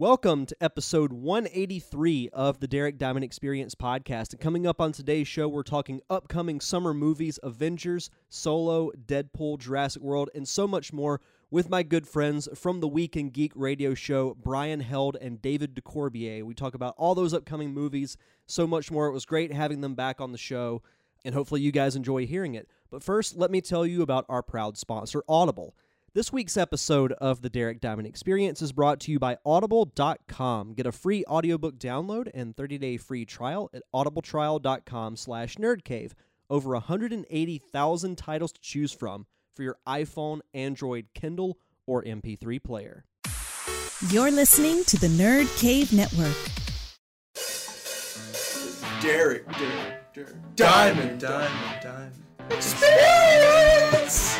Welcome to episode 183 of the Derek Diamond Experience podcast. And coming up on today's show, we're talking upcoming summer movies Avengers, Solo, Deadpool, Jurassic World, and so much more with my good friends from the Week in Geek radio show, Brian Held and David Ducorbier. We talk about all those upcoming movies, so much more. It was great having them back on the show, and hopefully you guys enjoy hearing it. But first, let me tell you about our proud sponsor, Audible. This week's episode of the Derek Diamond Experience is brought to you by Audible.com. Get a free audiobook download and 30-day free trial at audibletrial.com slash nerdcave. Over 180,000 titles to choose from for your iPhone, Android, Kindle, or MP3 player. You're listening to the Nerd Cave Network. Derek, Derek, Derek. Diamond, diamond, diamond. Experience!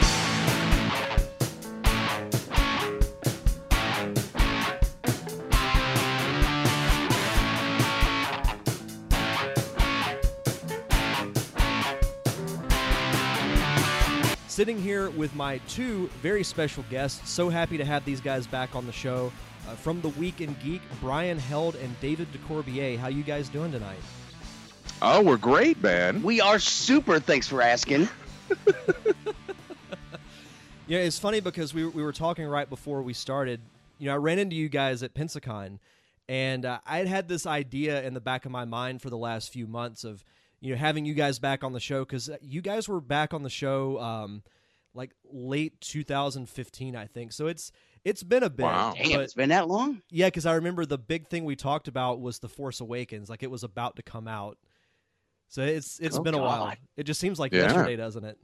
Sitting here with my two very special guests. So happy to have these guys back on the show. Uh, from the Week in Geek, Brian Held and David Ducorbier. How you guys doing tonight? Oh, we're great, man. We are super. Thanks for asking. Yeah, it's funny because we, we were talking right before we started. You know, I ran into you guys at Pensacon, and uh, I had had this idea in the back of my mind for the last few months of, you know, having you guys back on the show because you guys were back on the show um, like late 2015, I think. So it's it's been a bit. Wow. Damn, but- it's been that long. yeah, because I remember the big thing we talked about was the Force Awakens, like it was about to come out. So it's it's Oh, been a while. It just seems like Yeah. yesterday, doesn't it?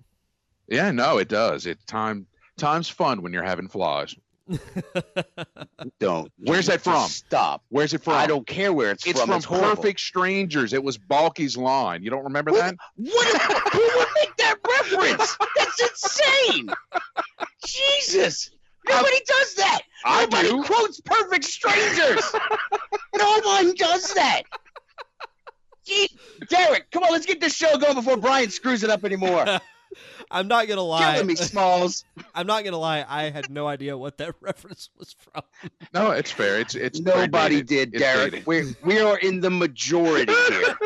Yeah, no, it does. It time time's fun when you're having flies. Don't. Where's that from? Stop. Where's it from? I don't care where it's, It's from. from it's from Perfect Strangers. It was Balki's line. You don't remember Who, that? what? Who would make that reference? That's insane. Jesus. Nobody does that. I Nobody do. quotes Perfect Strangers. no one does that. Gee, Derek, come on, let's get this show going before Brian screws it up anymore. I'm not gonna lie. Killing me, Smalls. I'm not gonna lie. I had no idea what that reference was from. No, it's fair. It's it's Nobody did, It's Derek. dated. We're we are in the majority here.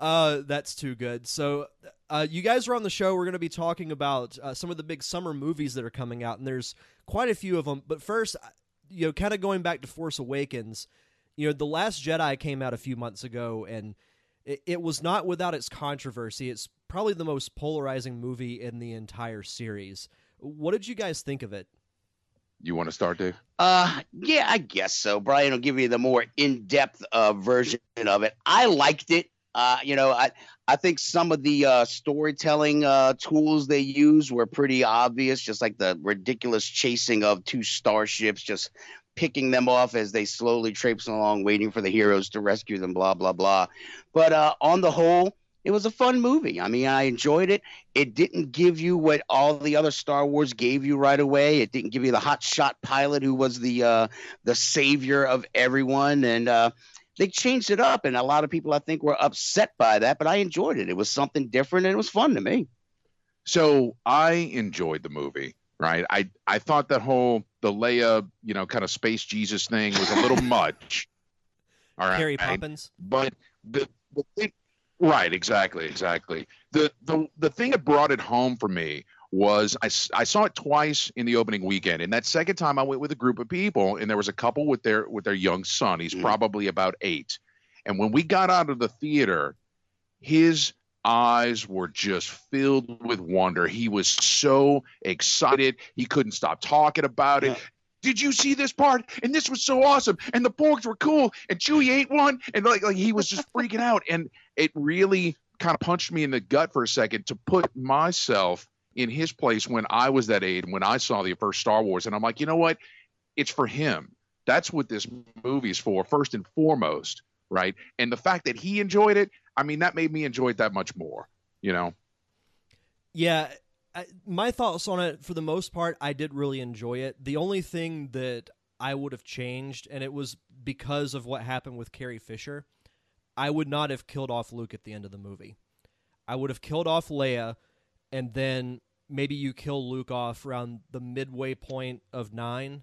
Uh, that's too good. So, uh, you guys are on the show. We're going to be talking about uh, some of the big summer movies that are coming out, and there's quite a few of them. But first, uh, you know, kind of going back to Force Awakens, you know, The Last Jedi came out a few months ago, and it, it was not without its controversy. It's probably the most polarizing movie in the entire series. What did you guys think of it? You want to start, Dave? Uh, yeah, I guess so. Brian will give you the more in-depth uh, version of it. I liked it. Uh, you know, I I think some of the uh, storytelling uh, tools they use were pretty obvious, just like the ridiculous chasing of two starships, just picking them off as they slowly traipse along, waiting for the heroes to rescue them. Blah blah blah. But uh, on the whole, it was a fun movie. I mean, I enjoyed it. It didn't give you what all the other Star Wars gave you right away. It didn't give you the hot shot pilot who was the uh, the savior of everyone, and uh, they changed it up. And a lot of people, I think, were upset by that. But I enjoyed it. It was something different, and it was fun to me. So I enjoyed the movie. Right. I I thought that whole the Leia, you know, kind of space Jesus thing was a little much. All right. Carrie Poppins. but the, the thing, right exactly exactly the, the the thing that brought it home for me was I, I saw it twice in the opening weekend and that second time i went with a group of people and there was a couple with their with their young son he's Mm. probably about eight and when we got out of the theater his eyes were just filled with wonder he was so excited he couldn't stop talking about it Yeah. did you see this part? And this was so awesome. And the porgs were cool. And Chewie ate one. And like, like he was just freaking out. And it really kind of punched me in the gut for a second to put myself in his place when I was that age, when I saw the first Star Wars. And I'm like, you know what? It's for him. That's what this movie is for, first and foremost. Right. And the fact that he enjoyed it, I mean, that made me enjoy it that much more, you know? Yeah, I, my thoughts on it, for the most part, I did really enjoy it. The only thing that I would have changed, and it was because of what happened with Carrie Fisher, I would not have killed off Luke at the end of the movie. I would have killed off Leia, and then maybe you kill Luke off around the midway point of nine,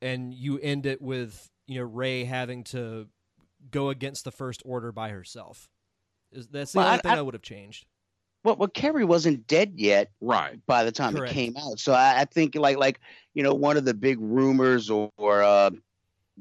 and you end it with you know Rey having to go against the First Order by herself. Is that's the Well, only I- thing I, I- would have changed. Well, well, Carrie wasn't dead yet Right. by the time Correct. it came out. So I, I think like like you know one of the big rumors or, or uh,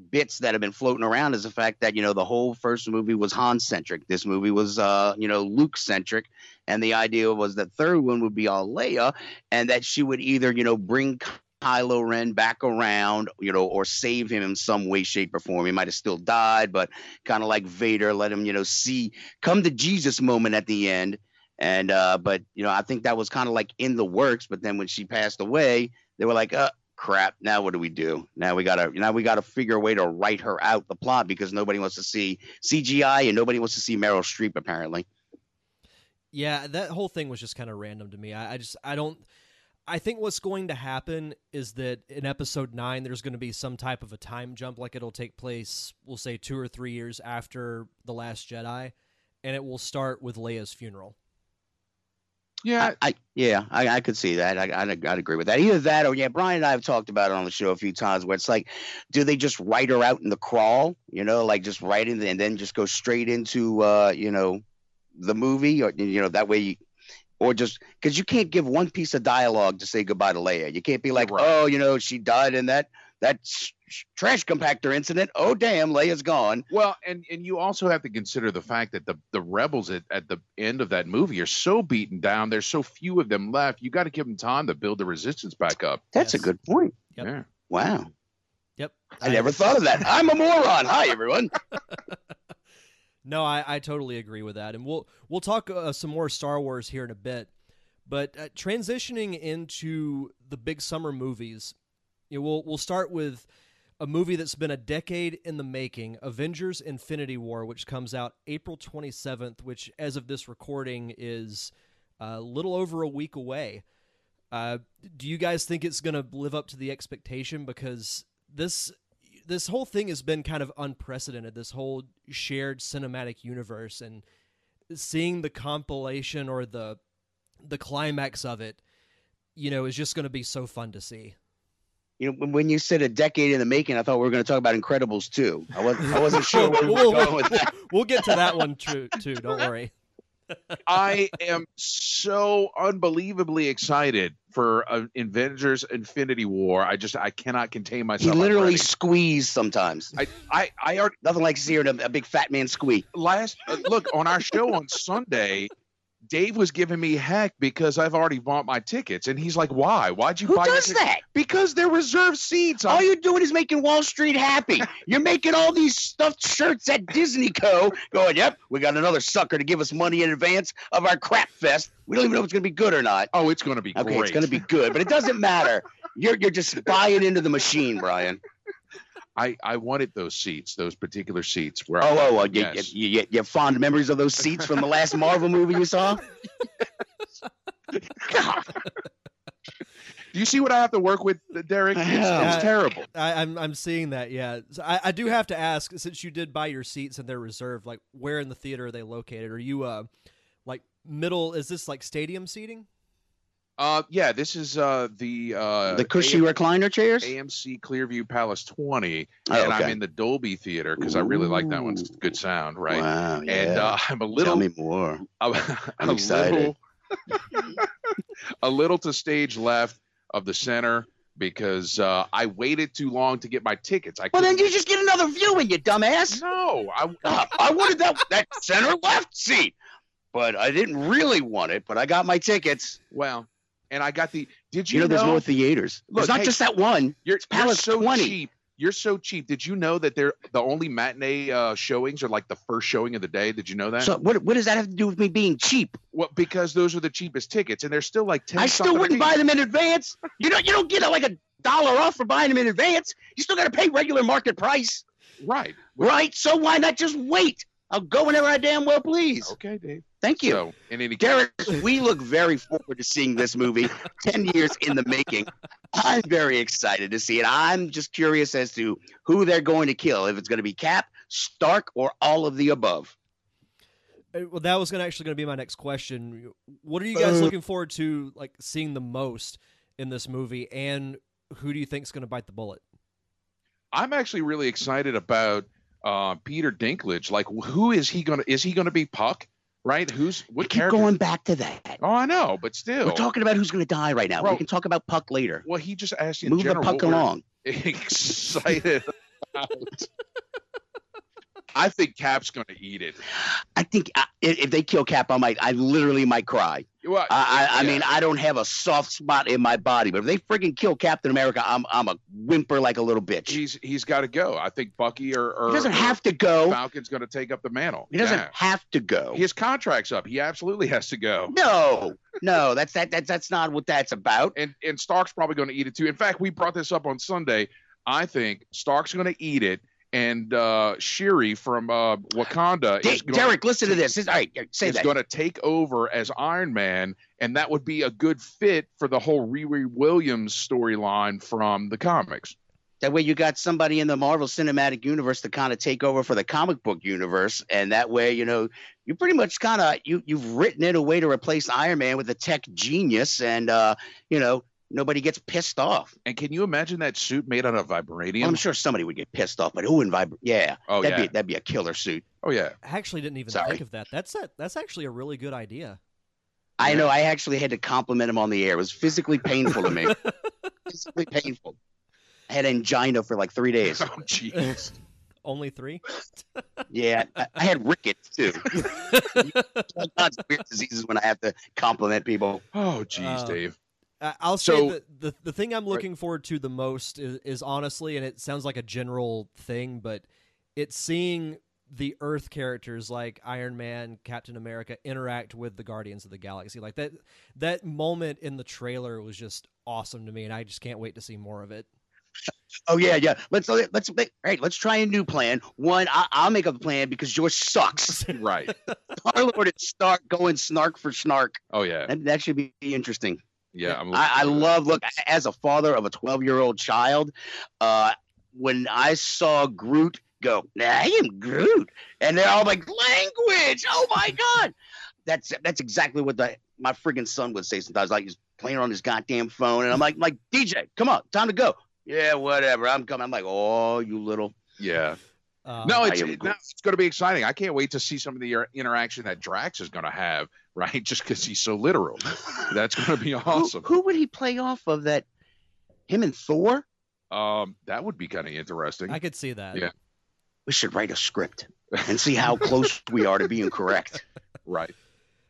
bits that have been floating around is the fact that you know the whole first movie was Han centric. This movie was uh you know Luke centric, and the idea was that third one would be all Leia, and that she would either you know bring Kylo Ren back around, you know, or save him in some way, shape, or form. He might have still died, but kind of like Vader, let him you know see come to Jesus moment at the end. And uh, but you know, I think that was kind of like in the works. But then when she passed away, they were like, uh, crap. Now what do we do? Now we gotta now we gotta figure a way to write her out the plot because nobody wants to see CGI and nobody wants to see Meryl Streep apparently. Yeah, that whole thing was just kind of random to me. I, I just I don't. I think what's going to happen is that in episode nine, there's going to be some type of a time jump, like it'll take place, we'll say two or three years after the Last Jedi, and it will start with Leia's funeral. Yeah. I, I yeah, I, I could see that. I, I'd, I'd agree with that. Either that or yeah, Brian and I have talked about it on the show a few times where it's like, do they just write her out in the crawl? You know, like just write in and then just go straight into uh, you know, the movie or you know that way you or just because you can't give one piece of dialogue to say goodbye to Leia. You can't be like, Right. oh, you know, she died in that that sh- sh- trash compactor incident. Oh, damn, Leia's gone. Well, and and you also have to consider the fact that the the rebels at, at the end of that movie are so beaten down. There's so few of them left. You got to give them time to build the resistance back up. That's Yes. a good point. Yep. Yeah. Wow. Yep. I never thought of that. I'm a moron. Hi, everyone. No, I, I totally agree with that, and we'll we'll talk uh, some more Star Wars here in a bit. But uh, transitioning into the big summer movies, you know, we'll we'll start with a movie that's been a decade in the making, Avengers: Infinity War, which comes out April twenty seventh, which as of this recording is a little over a week away. Uh, do you guys think it's going to live up to the expectation? Because this this whole thing has been kind of unprecedented. This whole shared cinematic universe and seeing the compilation or the the climax of it, you know, is just going to be so fun to see. You know, when- you said a decade in the making, I thought we were going to talk about Incredibles too. I wasn't, I wasn't sure where we were We'll- going with that. We'll get to that one too. Too. Don't worry. I am so unbelievably excited for uh, Avengers: Infinity War. I just I cannot contain myself. I'm literally ready. squeezed sometimes. I I I already Nothing like seeing a, a big fat man squeak. last uh, look on our show on Sunday. Dave was giving me heck because I've already bought my tickets, and he's like, "Why? Why'd you Who buy your does that? Because they're reserved seats. All I'm- you're doing is making Wall Street happy. You're making all these stuffed shirts at Disney Co. Going, yep, we got another sucker to give us money in advance of our crap fest. We don't even know if it's going to be good or not. oh, it's going to be Okay, great. it's going to be good, but it doesn't matter. You're you're just buying into the machine, Brian. I I wanted those seats, those particular seats. Where Oh, I, oh, oh you, yes. you, you, you have fond memories of those seats from the last Marvel movie you saw? Do you see what I have to work with, Derek? It's, Yeah. it's terrible. I, I'm I'm seeing that. Yeah, so I, I do have to ask since you did buy your seats and they're reserved. Like, where in the theater are they located? Are you uh, like middle? Is this like stadium seating? Uh, yeah, this is uh the uh the cushy AM recliner chairs? AMC Clearview Palace 20, Oh, and I'm in the Dolby Theater because I really like that one. Ooh. good sound, right? Wow, yeah. And uh, I'm a Tell little, me more. I'm, I'm excited. little, a little to stage left of the center because uh, I waited too long to get my tickets. I Well, then you just get another view, viewing, you dumbass. no, I, Uh, I wanted that that center left seat, but I didn't really want it. But I got my tickets. well, and I got the. Did You, you, know, there's more theaters. Look, There's not hey, just that one. You're, you're so 20. cheap. You're so cheap. Did you know that they're the only matinee uh, showings are like the first showing of the day? Did you know that? So what? What does that have to do with me being cheap? well, because those are the cheapest tickets, and they're still like ten. I still wouldn't buy them in advance. You don't. You don't get like a dollar off for buying them in advance. You still got to pay regular market price, Right. right? So why not just wait? I'll go whenever I damn well please. Okay, Dave. Thank you. So, in any case, Derek, we look very forward to seeing this movie 10 years in the making. I'm very excited to see it. I'm just curious as to who they're going to kill, if it's going to be Cap, Stark, or all of the above. Uh, Well, that was gonna actually going to be my next question. What are you guys Uh, looking forward to, like seeing the most in this movie, and who do you think is going to bite the bullet? I'm actually really excited about uh, Peter Dinklage. Like, who is he gonna? Is he gonna be Puck? Right? Who's We what keep character? going back to that. Oh, I know, but still. We're talking about who's going to die right now. Bro. we can talk about Puck later. well, he just asked you Move the puck along. Excited. I think Cap's gonna eat it. I think uh, if if they kill Cap, I might. I literally might cry. Well, I, I, I mean, I don't have a soft spot in my body, but if they freaking kill Captain America, I'm I'm a whimper like a little bitch. He he's he's got to go. I think Bucky or, or doesn't or have to go. Falcon's going to take up the mantle. He doesn't Yeah. have to go. His contract's up. He absolutely has to go. No, no, that's that, that's that's not what that's about. And and Stark's probably going to eat it too. In fact, we brought this up on Sunday. I think Stark's going to eat it, and uh, Shuri from uh, Wakanda going Derek, listen to this. All right, say is that. going to take over as Iron Man, and that would be a good fit for the whole Riri Williams storyline from the comics. That way, you got somebody in the Marvel Cinematic Universe to kind of take over for the comic book universe, and that way, you know, you pretty much kind of you you've written it a way to replace Iron Man with a tech genius, and uh, you know, nobody gets pissed off. And can you imagine that suit made out of vibranium? Well, I'm sure somebody would get pissed off, but who in vibra- Yeah, oh that'd yeah. be that'd be a killer suit. oh yeah. I actually didn't even Sorry. think of that. That's a, that's actually a really good idea. I Yeah. know. I actually had to compliment him on the air. It was physically painful to me. physically painful. I had angina for like three days. Oh jeez. Only three. Yeah, I, I had rickets too. All kinds of weird diseases when I have to compliment people. Oh jeez, Uh, Dave. I- I'll say So- that the the thing I'm looking forward to the most is, is honestly, and it sounds like a general thing, but it's seeing the Earth characters like Iron Man, Captain America interact with the Guardians of the Galaxy. Like that that moment in the trailer was just awesome to me, and I just can't wait to see more of it. Oh yeah, yeah. Let's let's all right. Let's try a new plan. One, I, I'll make up a plan because yours sucks. Right. Star Lord and Stark going snark for snark. Oh yeah. That, that should be interesting. Yeah. I'm I, I forward to that. love look as a father of a 12 year old child. Uh, when I saw Groot go, I am Groot, and they're all like language. Oh my god, that's that's exactly what the my friggin' son would say sometimes. Like he's playing on his goddamn phone, and I'm like, like DJ, come on, time to go. Yeah, whatever. I'm coming. I'm like, oh, you little. Yeah. Uh, No, it's it- no, it's going to be exciting. I can't wait to see some of the er- interaction that Drax is going to have. Right, just because he's so literal. That's going to be Who, awesome. who would he play off of that? Him and Thor? Um, that would be kind of interesting. I could see that. Yeah. We should write a script and see how close we are to being correct. Right.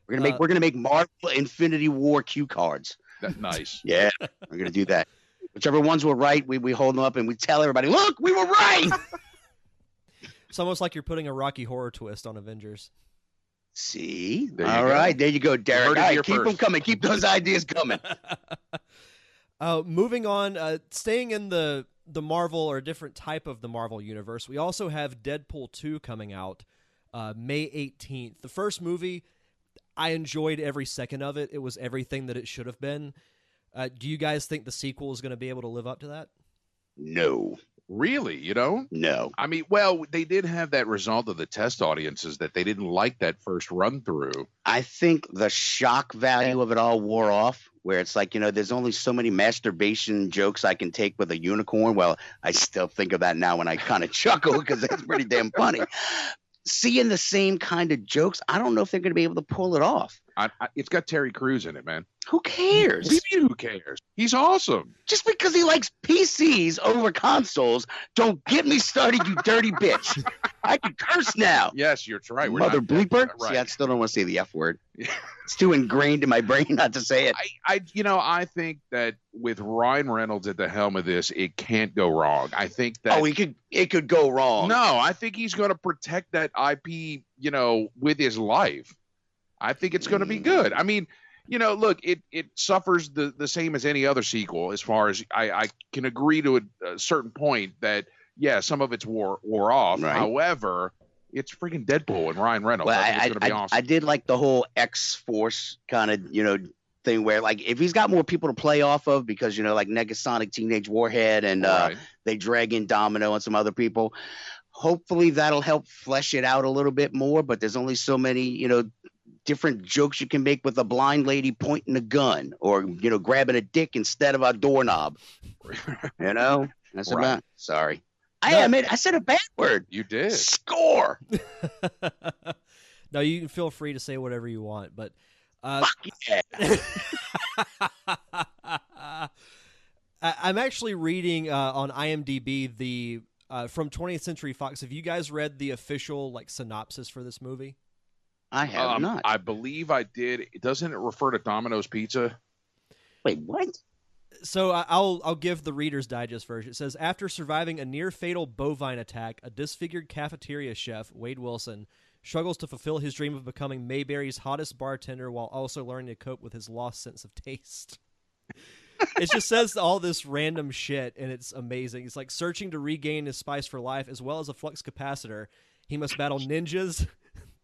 We're gonna make Uh, we're gonna make Marvel Infinity War cue cards. That, nice. Yeah, we're gonna do that. Whichever ones were right, we, we hold them up and we tell everybody, look, we were right. It's almost like you're putting a Rocky Horror twist on Avengers. See, There you all go. right, there you go, Derek. heard All it right, here keep them coming. Keep those ideas coming. uh, moving on, uh, staying in the the Marvel or a different type of the Marvel universe, we also have Deadpool two coming out uh, May eighteenth. The first movie, I enjoyed every second of it. It was everything that it should have been. Uh, do you guys think the sequel is going to be able to live up to that? No, Really, you know? no. I mean, well, they did have that result of the test audiences that they didn't like that first run through. I think the shock value of it all wore off. Where it's like, you know, there's only so many masturbation jokes I can take with a unicorn. Well, I still think of that now when I kind of chuckle because it's pretty damn funny. Seeing the same kind of jokes, I don't know if they're going to be able to pull it off. I, I, it's got Terry Crews in it, man. Who cares? What do you mean, who cares? He's awesome. Just because he likes PCs over consoles, don't get me started, you dirty bitch. I can curse now. Yes, you're right. We're Mother bleeper. Right. See, I still don't want to say the F word. It's too ingrained in my brain not to say it. I, I, you know, I think that with Ryan Reynolds at the helm of this, it can't go wrong. I think that. oh, it could it could go wrong. no, I think he's going to protect that IP, you know, with his life. I think it's going to be good. I mean, you know, look, it it suffers the the same as any other sequel. As far as I I can agree to a, a certain point that yeah, some of it's wore wore off. Right. However, it's freaking Deadpool and Ryan Reynolds. Well, I I, it's going to be I, awesome. I did like the whole X Force kind of you know thing where like if he's got more people to play off of because you know like Negasonic Teenage Warhead and uh, they drag in Domino and some other people. Hopefully that'll help flesh it out a little bit more. But there's only so many you know different jokes you can make with a blind lady pointing a gun or you know grabbing a dick instead of a doorknob. You know that's Right. about. Sorry. I No. admit I said a bad word. You did. Score. no, you can feel free to say whatever you want, but uh, Fuck yeah. I, I'm actually reading uh, on IMDb the uh, from 20th Century Fox. Have you guys read the official like synopsis for this movie? I have Um, not. I believe I did. Doesn't it refer to Domino's Pizza? Wait, what? So I- I'll I'll give the Reader's Digest version. It says after surviving a near fatal bovine attack, a disfigured cafeteria chef Wade Wilson struggles to fulfill his dream of becoming Mayberry's hottest bartender while also learning to cope with his lost sense of taste. it just says all this random shit and it's amazing. It's like searching to regain his spice for life as well as a flux capacitor. He must battle ninjas,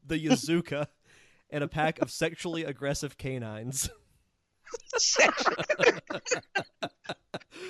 the Yazuka, and a pack of sexually aggressive canines.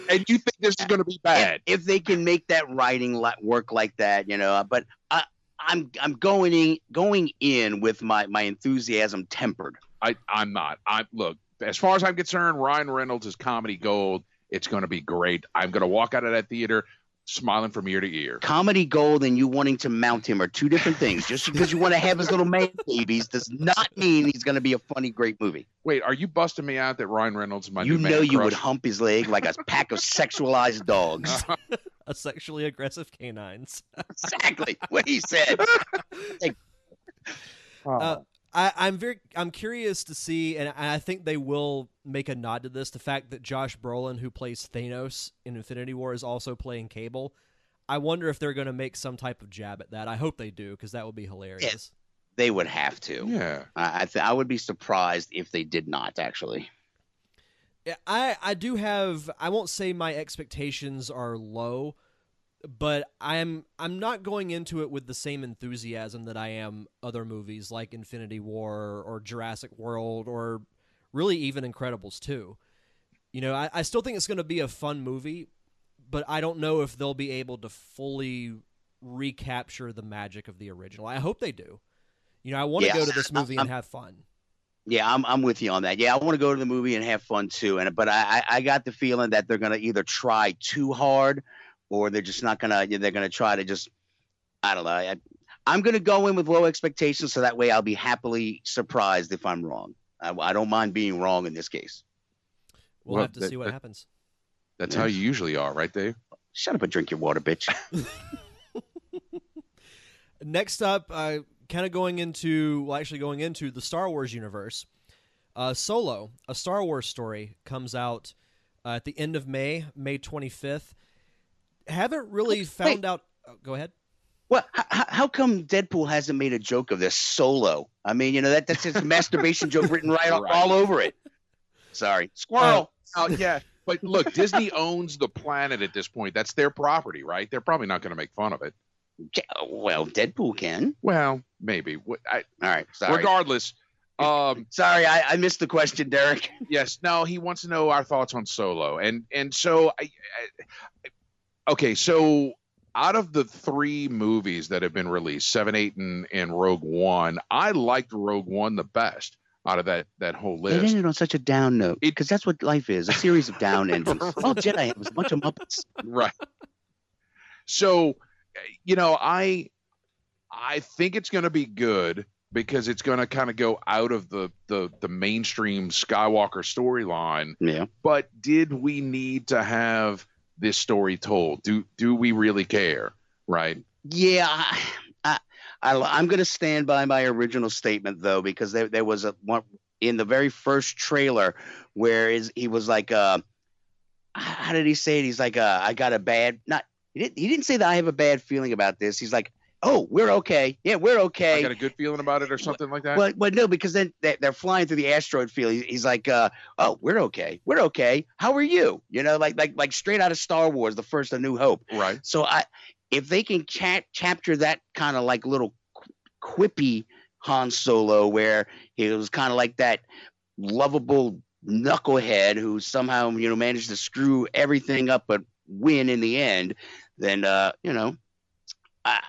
And you think this is going to be bad? if, if they can make that writing work like that, you know. But I, I'm I'm going in going in with my my enthusiasm tempered. I, I'm not. I look. As far as I'm concerned, Ryan Reynolds is comedy gold. It's going to be great. I'm going to walk out of that theater smiling from ear to ear. Comedy gold and you wanting to mount him are two different things. Just because you want to have his little man babies does not mean he's going to be a funny, great movie. Wait, are you busting me out that Ryan Reynolds is my you new man know you would hump his leg like a pack of sexualized dogs. a sexually aggressive canines. exactly what he said. Uh, I, I'm very I'm curious to see, and I think they will make a nod to this: the fact that Josh Brolin, who plays Thanos in Infinity War, is also playing Cable. I wonder if they're going to make some type of jab at that. I hope they do because that would be hilarious. They would have to. yeah. I I, th- I would be surprised if they did not actually. Yeah, I I do have I won't say my expectations are low, but I'm I'm not going into it with the same enthusiasm that I am other movies like Infinity War or Jurassic World or really even Incredibles 2. You know, I, I still think it's going to be a fun movie, but I don't know if they'll be able to fully recapture the magic of the original. I hope they do. You know, I want to Yeah, go to this movie and I'm- have fun. Yeah, I'm I'm with you on that. Yeah, I want to go to the movie and have fun too. And but I I I got the feeling that they're gonna either try too hard, or they're just not gonna. They're gonna try to just. I don't know. I, I'm gonna go in with low expectations, so that way I'll be happily surprised if I'm wrong. I, I don't mind being wrong in this case. We'll Well, have to that- see what that- happens. That's Yeah. how you usually are, right, Dave? Shut up and drink your water, bitch. Next up, uh, kind of going into, well, actually going into the Star Wars universe. Uh, Solo, a Star Wars story, comes out uh, at the end of May, May 25th. Haven't really found out. Oh, go ahead. Well, how, how come Deadpool hasn't made a joke of this solo? I mean, you know that that's just a masturbation joke written right, all- Right. all over it. Sorry, squirrel. Oh, yeah. But look, Disney owns the planet at this point. That's their property, right? They're probably not going to make fun of it. Well, Deadpool can. Well, maybe. I, All right, sorry. regardless, um, Sorry, I, I missed the question, Derek. yes, no, he wants to know our thoughts on Solo, and and so I, I okay, so out of the three movies that have been released, seven, eight, and and Rogue One, I liked Rogue One the best out of that that whole list. It ended on such a down note because that's what life is—a series of down endings. All Jedi was a bunch of muppets. right so you know i i think it's going to be good because it's going to kind of go out of the the the mainstream skywalker storyline Yeah. but did we need to have this story told do do we really care right Yeah, I, I, am going to stand by my original statement though, because there, there was a one in the very first trailer where is he was like, uh, how did he say it? He's like, uh, I got a bad, not he didn't, he didn't say that I have a bad feeling about this. He's like, oh, we're okay. Yeah, we're okay. i got a good feeling about it or something like that Well, well, no, because then they- they're flying through the asteroid field. He's like, uh, "Oh, we're okay. We're okay. How are you?" You know, like like like straight out of Star Wars, the first A New Hope. right So I, if they can chat chapter that kind of like little qu- quippy Han Solo, where he was kind of like that lovable knucklehead who somehow you know managed to screw everything up but win in the end, then uh, you know, I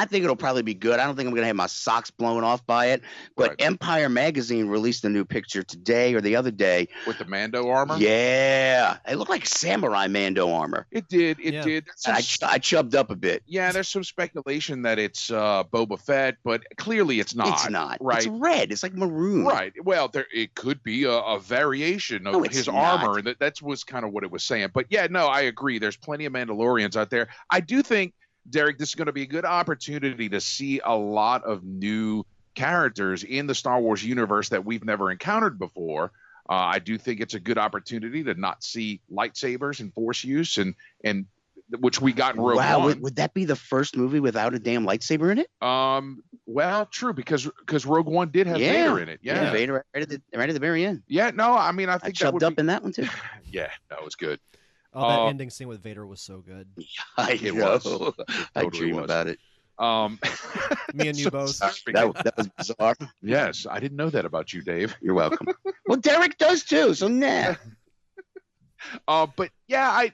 I think it'll probably be good. I don't think I'm gonna have my socks blown off by it. But Right. Empire Magazine released a new picture today or the other day. with the Mando armor. Yeah, it looked like samurai Mando armor. it did. It Yeah. did. There's And I, I chubbed up a bit. Yeah, there's some speculation that it's uh, Boba Fett, but clearly it's not. it's not. Right. It's red. It's like maroon. Right. Well, there it could be a, a variation of No, his not. armor, and that that's was kind of what it was saying. But yeah, no, I agree. There's plenty of Mandalorians out there. I do think, Derek, this is going to be a good opportunity to see a lot of new characters in the Star Wars universe that we've never encountered before. Uh, I do think it's a good opportunity to not see lightsabers and force use, and and which we got in Rogue wow, One. would, would that be the first movie without a damn lightsaber in it? Um. Well, true because because Rogue One did have Yeah. Vader in it. Yeah. Yeah. Vader right at the right at the very end. Yeah, no, I mean I I think that chubbed would up be, in that one too. Yeah, that was good. Oh, that Uh, ending scene with Vader was so good. I It know. was. I totally dream was. about it. Um. Me and you so both. That, that was bizarre. yes, I didn't know that about you, Dave. You're welcome. well, Derek does too. So nah. Uh, but yeah, I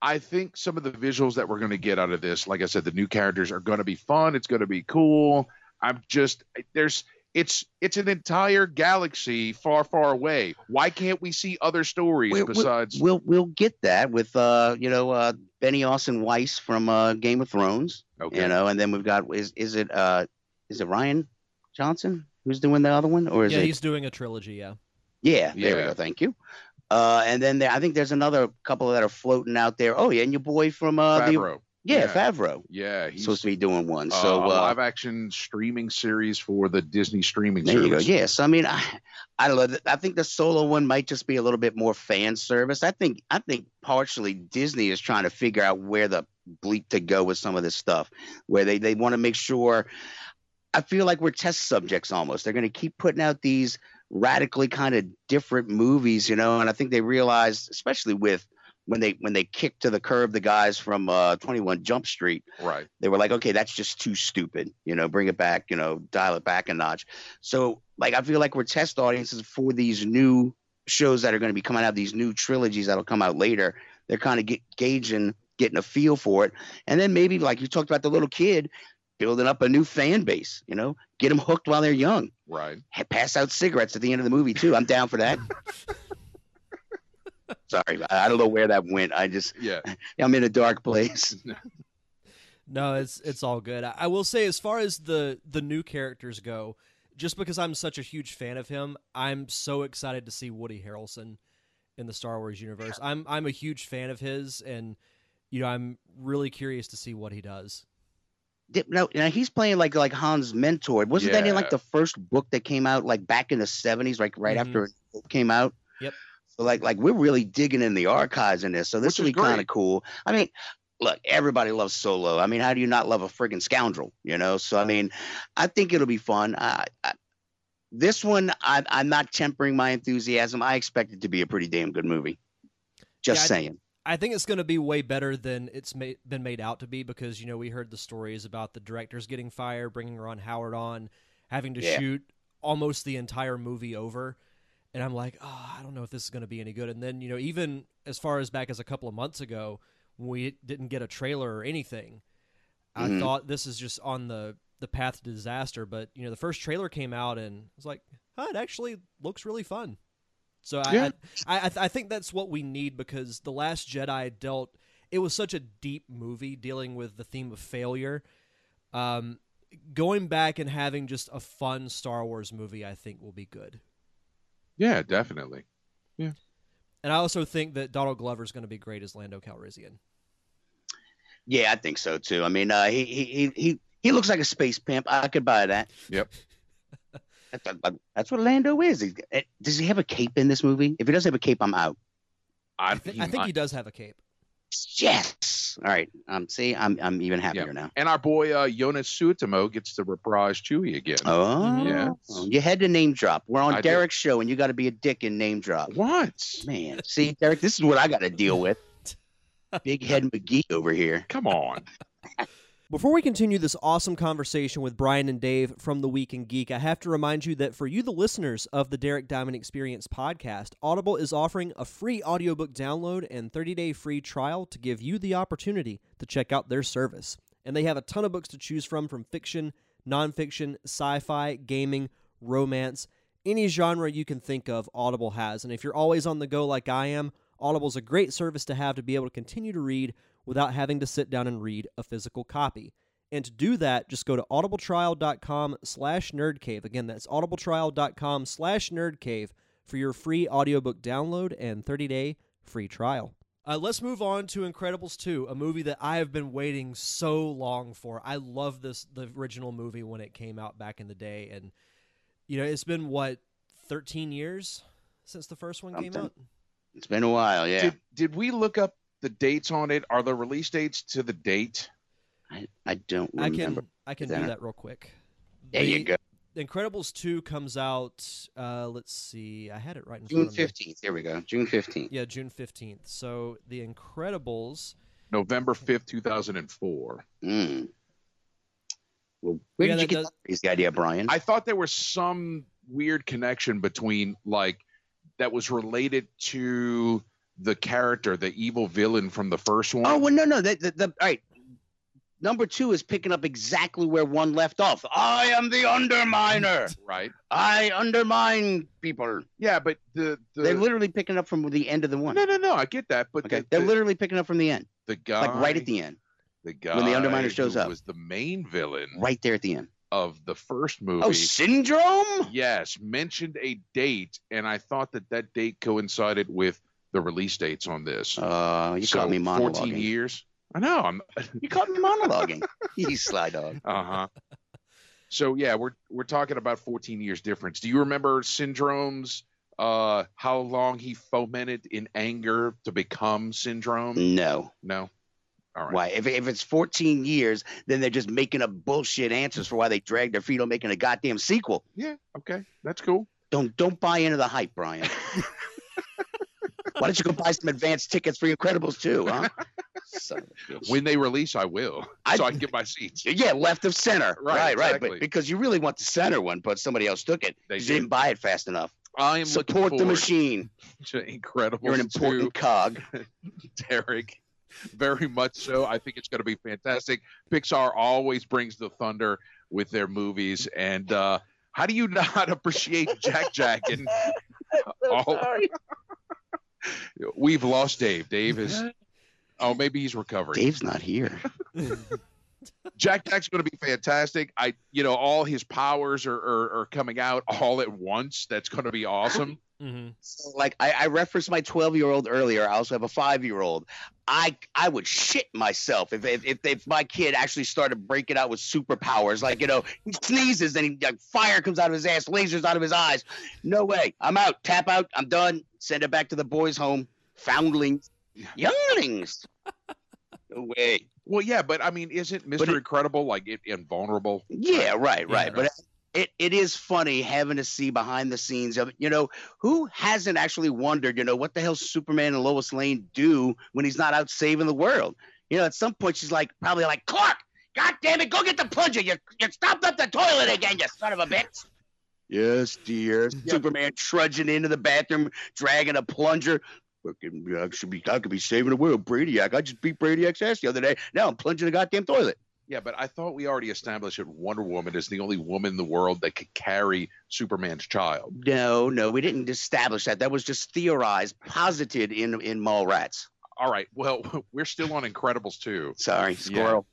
I think some of the visuals that we're going to get out of this, like I said, the new characters are going to be fun. It's going to be cool. I'm just there's it's it's an entire galaxy far far away. Why can't we see other stories We'll- we'll- besides? We'll we'll get that with uh you know uh Benioff and Weiss from uh Game of Thrones. okay. You know, and then we've got is is it uh is it Rian Johnson who's doing the other one or is Yeah, it he's doing a trilogy. Yeah. Yeah, there we go. Thank you. Uh, and then there, I think there's another couple that are floating out there. Oh yeah, and your boy from uh, the Favreau. Yeah, Yeah. Favreau Yeah, he's supposed to be doing one. uh, So a uh, live action streaming series for the Disney streaming there you go. service. Yes, I mean, I, I don't know. I think the solo one might just be a little bit more fan service. I think I think partially Disney is trying to figure out where the bleep to go with some of this stuff, where they they want to make sure. I feel like we're test subjects almost. They're going to keep putting out these radically kind of different movies, you know. And I think they realized, especially with when they when they kicked to the curb the guys from uh, Twenty One Jump Street, Right. they were like, okay, that's just too stupid. You know, bring it back. You know, dial it back a notch. So, like, I feel like we're test audiences for these new shows that are going to be coming out. These new trilogies that'll come out later. They're kind of get, gauging, getting a feel for it, and then maybe like you talked about the little kid building up a new fan base. You know, get them hooked while they're young. Right. Pass out cigarettes at the end of the movie too. I'm down for that. Sorry, I I don't know where that went. I just Yeah. I'm in a dark place. No, it's it's all good. I, I will say, as far as the the new characters go, just because I'm such a huge fan of him, I'm so excited to see Woody Harrelson in the Star Wars universe. I'm I'm a huge fan of his, and you know I'm really curious to see what he does. Dip- No, now he's playing like like Han's mentor. Wasn't that in like the first book that came out like back in the seventies, like right Mhm. after it came out? Yep. So like like we're really digging in the archives in this. So this Which will be kind of cool. I mean, look, everybody loves Solo. I mean, how do you not love a friggin' scoundrel? You know. So I mean, I think it'll be fun. I, I, this one, I, I'm not tempering my enthusiasm. I expect it to be a pretty damn good movie. Just Yeah, saying. I think it's going to be way better than it's ma- been made out to be because you know we heard the stories about the directors getting fired, bringing Ron Howard on, having to Yeah. shoot almost the entire movie over, and I'm like, oh, I don't know if this is going to be any good. And then you know even as far as back as a couple of months ago, we didn't get a trailer or anything, I Mhm. thought this is just on the the path to disaster. But you know the first trailer came out and I was like, huh, it actually looks really fun. So I, Yeah. I, I, I think that's what we need because the Last Jedi dealt. It was such a deep movie dealing with the theme of failure. Um, going back and having just a fun Star Wars movie, I think, will be good. Yeah, definitely. Yeah. And I also think that Donald Glover is going to be great as Lando Calrissian. Yeah, I think so too. I mean, uh, he, he he he he looks like a space pimp. I could buy that. Yep. That's, that's what Lando is. Eh, Does he have a cape in this movie? If he doesn't have a cape, I'm out. I, I think, I think he does have a cape. Yes. All right. Um. See, I'm I'm even happier now. and our boy uh, Joonas Suotamo gets to reprise Chewie again. Oh. Yes. You had to name drop. We're on I did. Derek's show, and you got to be a dick and name drop. What? Man, see, Derek, this is what I got to deal with. Big head McGee over here. Come on. Before we continue this awesome conversation with Brian and Dave from The Week in Geek, I have to remind you that for you, the listeners of the Derek Diamond Experience podcast, Audible is offering a free audiobook download and 30 day free trial to give you the opportunity to check out their service. And they have a ton of books to choose from from fiction, nonfiction, sci fi, gaming, romance, any genre you can think of, Audible has. And if you're always on the go like I am, Audible's a great service to have to be able to continue to read without having to sit down and read a physical copy. And to do that, just go to audibletrial.com slash nerdcave. Again, that's audibletrial.com slash nerdcave for your free audiobook download and 30-day free trial. Uh, let's move on to Incredibles 2, a movie that I have been waiting so long for. I love this the original movie when it came out back in the day, and you know it's been what 13 years since the first one came out. It's been a while, yeah. Did did we look up the dates on it? Are the release dates to the date? I, I don't remember. I can I can do that. that real quick. There you The- go. Incredibles 2 comes out uh let's see. I had it right in June front of me. fifteenth. Here we go. June fifteenth. Yeah, June 15th. So The Incredibles November fifth, two thousand and four. Mm. Well, where Yeah, did you get does- that crazy idea, Brian? I thought there was some weird connection between like that was related to the character, the evil villain from the first one. oh well, no, no. The, the, the, all right. Number two is picking up exactly where one left off. I am the underminer. right. I undermine people. Yeah, but the, the They're literally picking up from the end of the one. no, no, no. I get that, but Okay, the, they're the, literally picking up from the end, the guy, like right at the end, the guy when the Underminer shows who up. was the main villain right there at the end. of the first oh, movie. Oh, syndrome. Yes, mentioned a date, and I thought that that date coincided with the release dates on this. Uh, you so caught me monologuing. 14 years. I know. I'm. You caught me monologuing. you sly dog. Uh huh. so yeah, we're we're talking about 14 years difference. Do you remember Syndrome's? Uh, how long he fomented in anger to become Syndrome? No. No. All right. Why? If, if it's 14 years, then they're just making up bullshit answers for why they dragged their feet on making a goddamn sequel. Yeah. Okay. That's cool. Don't don't buy into the hype, Brian. why don't you go buy some advance tickets for Incredibles too, huh? Son of a bitch. When they release, I will, I- so I can get my seats. yeah, left of center. Right, right, right. But because you really want the center one, but somebody else took it. They did. didn't buy it fast enough. I am Support the machine. to Incredibles You're an important 2. cog. Derek. Very much so. I think it's going to be fantastic. Pixar always brings the thunder with their movies, and uh, how do you not appreciate Jack Jack? And all, we've lost Dave. Dave is. Oh, maybe he's recovering. Dave's not here. Jack Jack's going to be fantastic. I, you know, all his powers are, are, are coming out all at once. That's going to be awesome. Hmm So, like I, I referenced my 12 year old earlier. I also have a five year old. I I would shit myself if, if if if my kid actually started breaking out with superpowers. Like you know, he sneezes and he like, fire comes out of his ass, lasers out of his eyes. No way. I'm out. Tap out. I'm done. Send it back to the boys' home. Foundlings, younglings. No way. Well, yeah, but I mean, isn't Mr. It- Incredible like it, invulnerable? Yeah, right, Yeah, right. But it, it is funny having to see behind the scenes of. You know, who hasn't actually wondered, you know, what the hell Superman and Lois Lane do when he's not out saving the world? You know, at some point she's like, probably like, Clark, God damn it, go get the plunger. You, you stopped up the toilet again, you son of a bitch. Yes, dear. Superman trudging into the bathroom, dragging a plunger. I should be, I could be saving the world, Brainiac. I just beat Brainiac's ass the other day. Now I'm plunging the goddamn toilet. Yeah, but I thought we already established that Wonder Woman is the only woman in the world that could carry Superman's child. No, no, we didn't establish that. That was just theorized, posited in in Mallrats. All right, well, we're still on Incredibles too. Sorry, squirrel.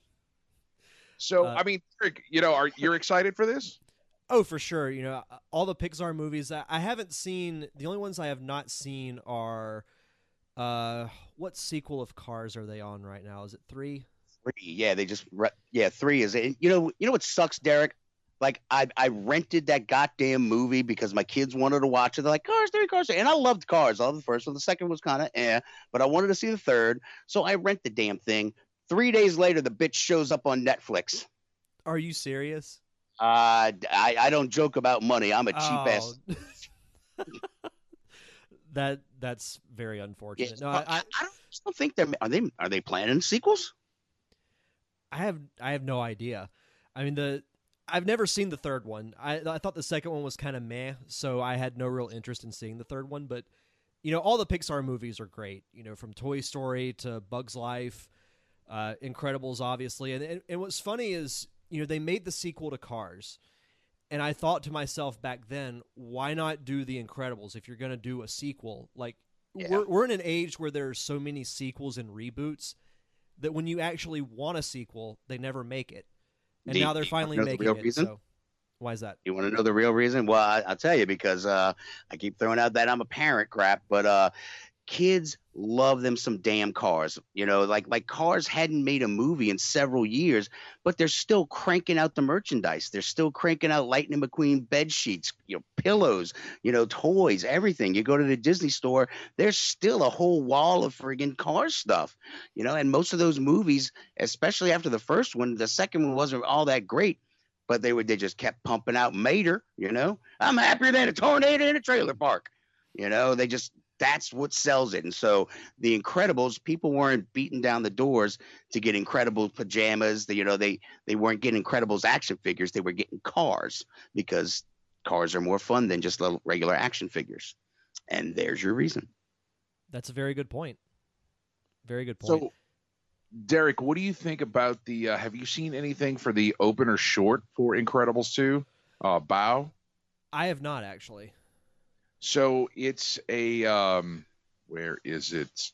So, Uh, I mean, you know, are you're excited for this? Oh, for sure. You know, all the Pixar movies I I haven't seen. The only ones I have not seen are, uh, what sequel of Cars are they on right now? Is it three? Three, yeah, they just re- yeah, three is it. You know, you know what sucks, Derek? Like I I rented that goddamn movie because my kids wanted to watch it. They're like, Cars, three, Cars, three. and I loved Cars. I loved the first one. The second was kind of eh, but I wanted to see the third, so I rent the damn thing. Three days later, the bitch shows up on Netflix. Are you serious? Uh, I I don't joke about money. I'm a cheap ass. Oh. that that's very Yeah, unfortunate. No, I, I, I, I don't, I don't think they're are they are they planning sequels? I have I have no idea. I mean the I've never seen the third one. I I thought the second one was kind of meh, so I had no real interest in seeing the third one. But you know, all the Pixar movies are great. You know, from Toy Story to Bugs Life, Uh, Incredibles, obviously, and, and and what's funny is you know they made the sequel to Cars, and I thought to myself back then, why not do the Incredibles if you're going to do a sequel? Like Yeah. we're we're in an age where there are so many sequels and reboots that when you actually want a sequel, they never make it, and Do- now they're do you wanna finally the making real it. reason? So why is that? You want to know the real reason? Well, I, I'll tell you because uh, I keep throwing out that I'm a parent crap, but uh, kids love them some damn cars. You know, like like Cars hadn't made a movie in several years, but they're still cranking out the merchandise. They're still cranking out Lightning McQueen bed sheets, you know, pillows, you know, toys, everything. You go to the Disney store, there's still a whole wall of friggin' car stuff. You know, and most of those movies, especially after the first one, the second one wasn't all that great but they would they just kept pumping out Mater, you know. I'm happier than a tornado in a trailer park. You know, they just that's what sells it. And so the Incredibles, people weren't beating down the doors to get Incredibles pajamas. They, you know, they they weren't getting Incredibles action figures. They were getting cars because cars are more fun than just little regular action figures. And there's your reason. That's a very good point. Very good point. So, Derek, what do you think about the? Uh, have you seen anything for the opener short for Incredibles two? Uh, Bow. I have not actually. So it's a um, where is it?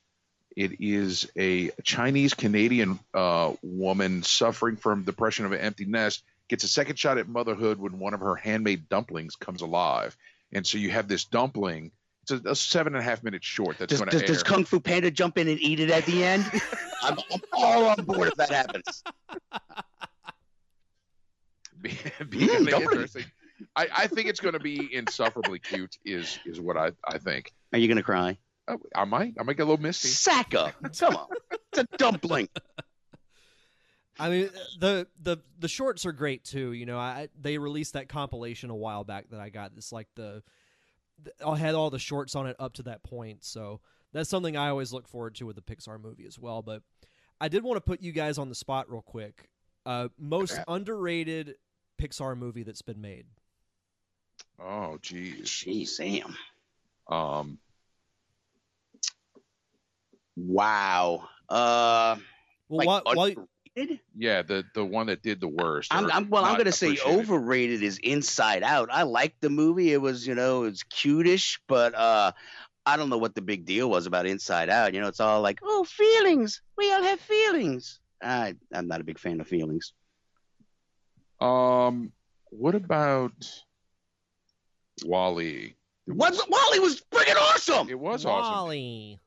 It is a Chinese Canadian uh, woman suffering from depression of an empty nest gets a second shot at motherhood when one of her handmade dumplings comes alive, and so you have this dumpling. It's a, a seven and a half minute short that's Does, going does, to does air. Kung Fu Panda jump in and eat it at the end? I'm, I'm all on board if that happens. be, Mm, be dumpling. interesting. I, I think it's going to be insufferably cute. Is is what I, I think. Are you gonna cry? Oh, I might I might get a little misty. Sack up. Come on. It's a dumpling. I mean, the the the shorts are great too. You know, I they released that compilation a while back that I got. It's like the, the I had all the shorts on it up to that point. So that's something I always look forward to with the Pixar movie as well. But I did want to put you guys on the spot real quick. Uh, most underrated Pixar movie that's been made. Oh, geez. Jeez, Sam. Um, Wow. Uh, Well, like while, while, underrated? yeah, the the one that did the worst. I'm, I'm well. I'm gonna say overrated is Inside Out. I liked the movie. It was, you know, it's cutish, but uh, I don't know what the big deal was about Inside Out. You know, it's all like, oh, feelings. We all have feelings. I, I'm not a big fan of feelings. Um, what about WALL-E? What? WALL-E was friggin' awesome. It was awesome. WALL-E.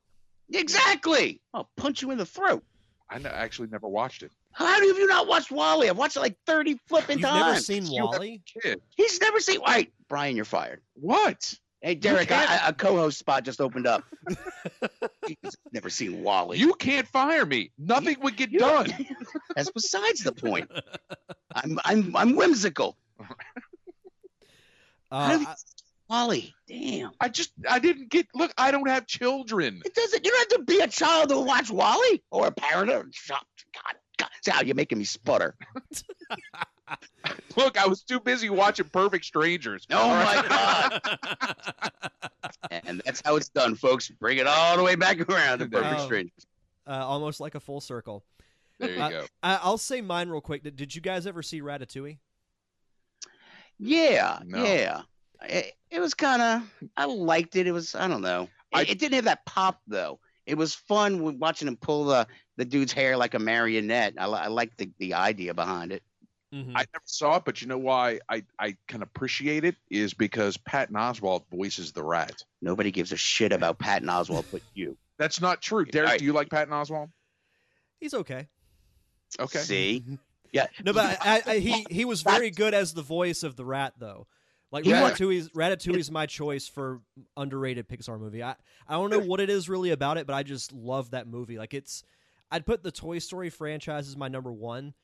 Exactly. I'll punch you in the throat. I n- actually never watched it. How have you not watched WALL-E? I've watched it like 30 flipping You've times. never seen You were- WALL-E? Kid, He's never seen. Right, Brian, you're fired. what? Hey, Derek, can't- I, a co-host spot just opened up. He's never seen WALL-E. You can't fire me. Nothing would get done. That's besides the point. I'm I'm I'm whimsical. How Uh, I- WALL-E, damn. I just I didn't get. Look, I don't have children. It doesn't. You don't have to be a child to watch WALL-E or a parent. Or, God, God, see how you're making me sputter. Look, I was too busy watching Perfect Strangers. Oh my? God. and that's how it's done, folks. Bring it all the way back around to Perfect Oh. Strangers. uh, almost like a full circle. There you Uh, go. I, I'll say mine real quick. Did, did you guys ever see Ratatouille? Yeah, No. yeah. It, it was kind of. I liked it. It was. I don't know. It, I- it didn't have that pop though. It was fun watching him pull the the dude's hair like a marionette. I, I like the the idea behind it. Mm-hmm. I never saw it, but you know why I, I can appreciate it is because Patton Oswalt voices the rat. Nobody gives a shit about Patton Oswalt but you. That's not true. Derek, Alright. do you like Patton Oswalt? He's okay. Okay. See? Yeah. No, but I, I, he he was very good as the voice of the rat, though. Like He was. Ratatouille's Ratatouille's my choice for underrated Pixar movie. I I don't know what it is really about it, but I just love that movie. Like it's, I'd put the Toy Story franchise as my number one,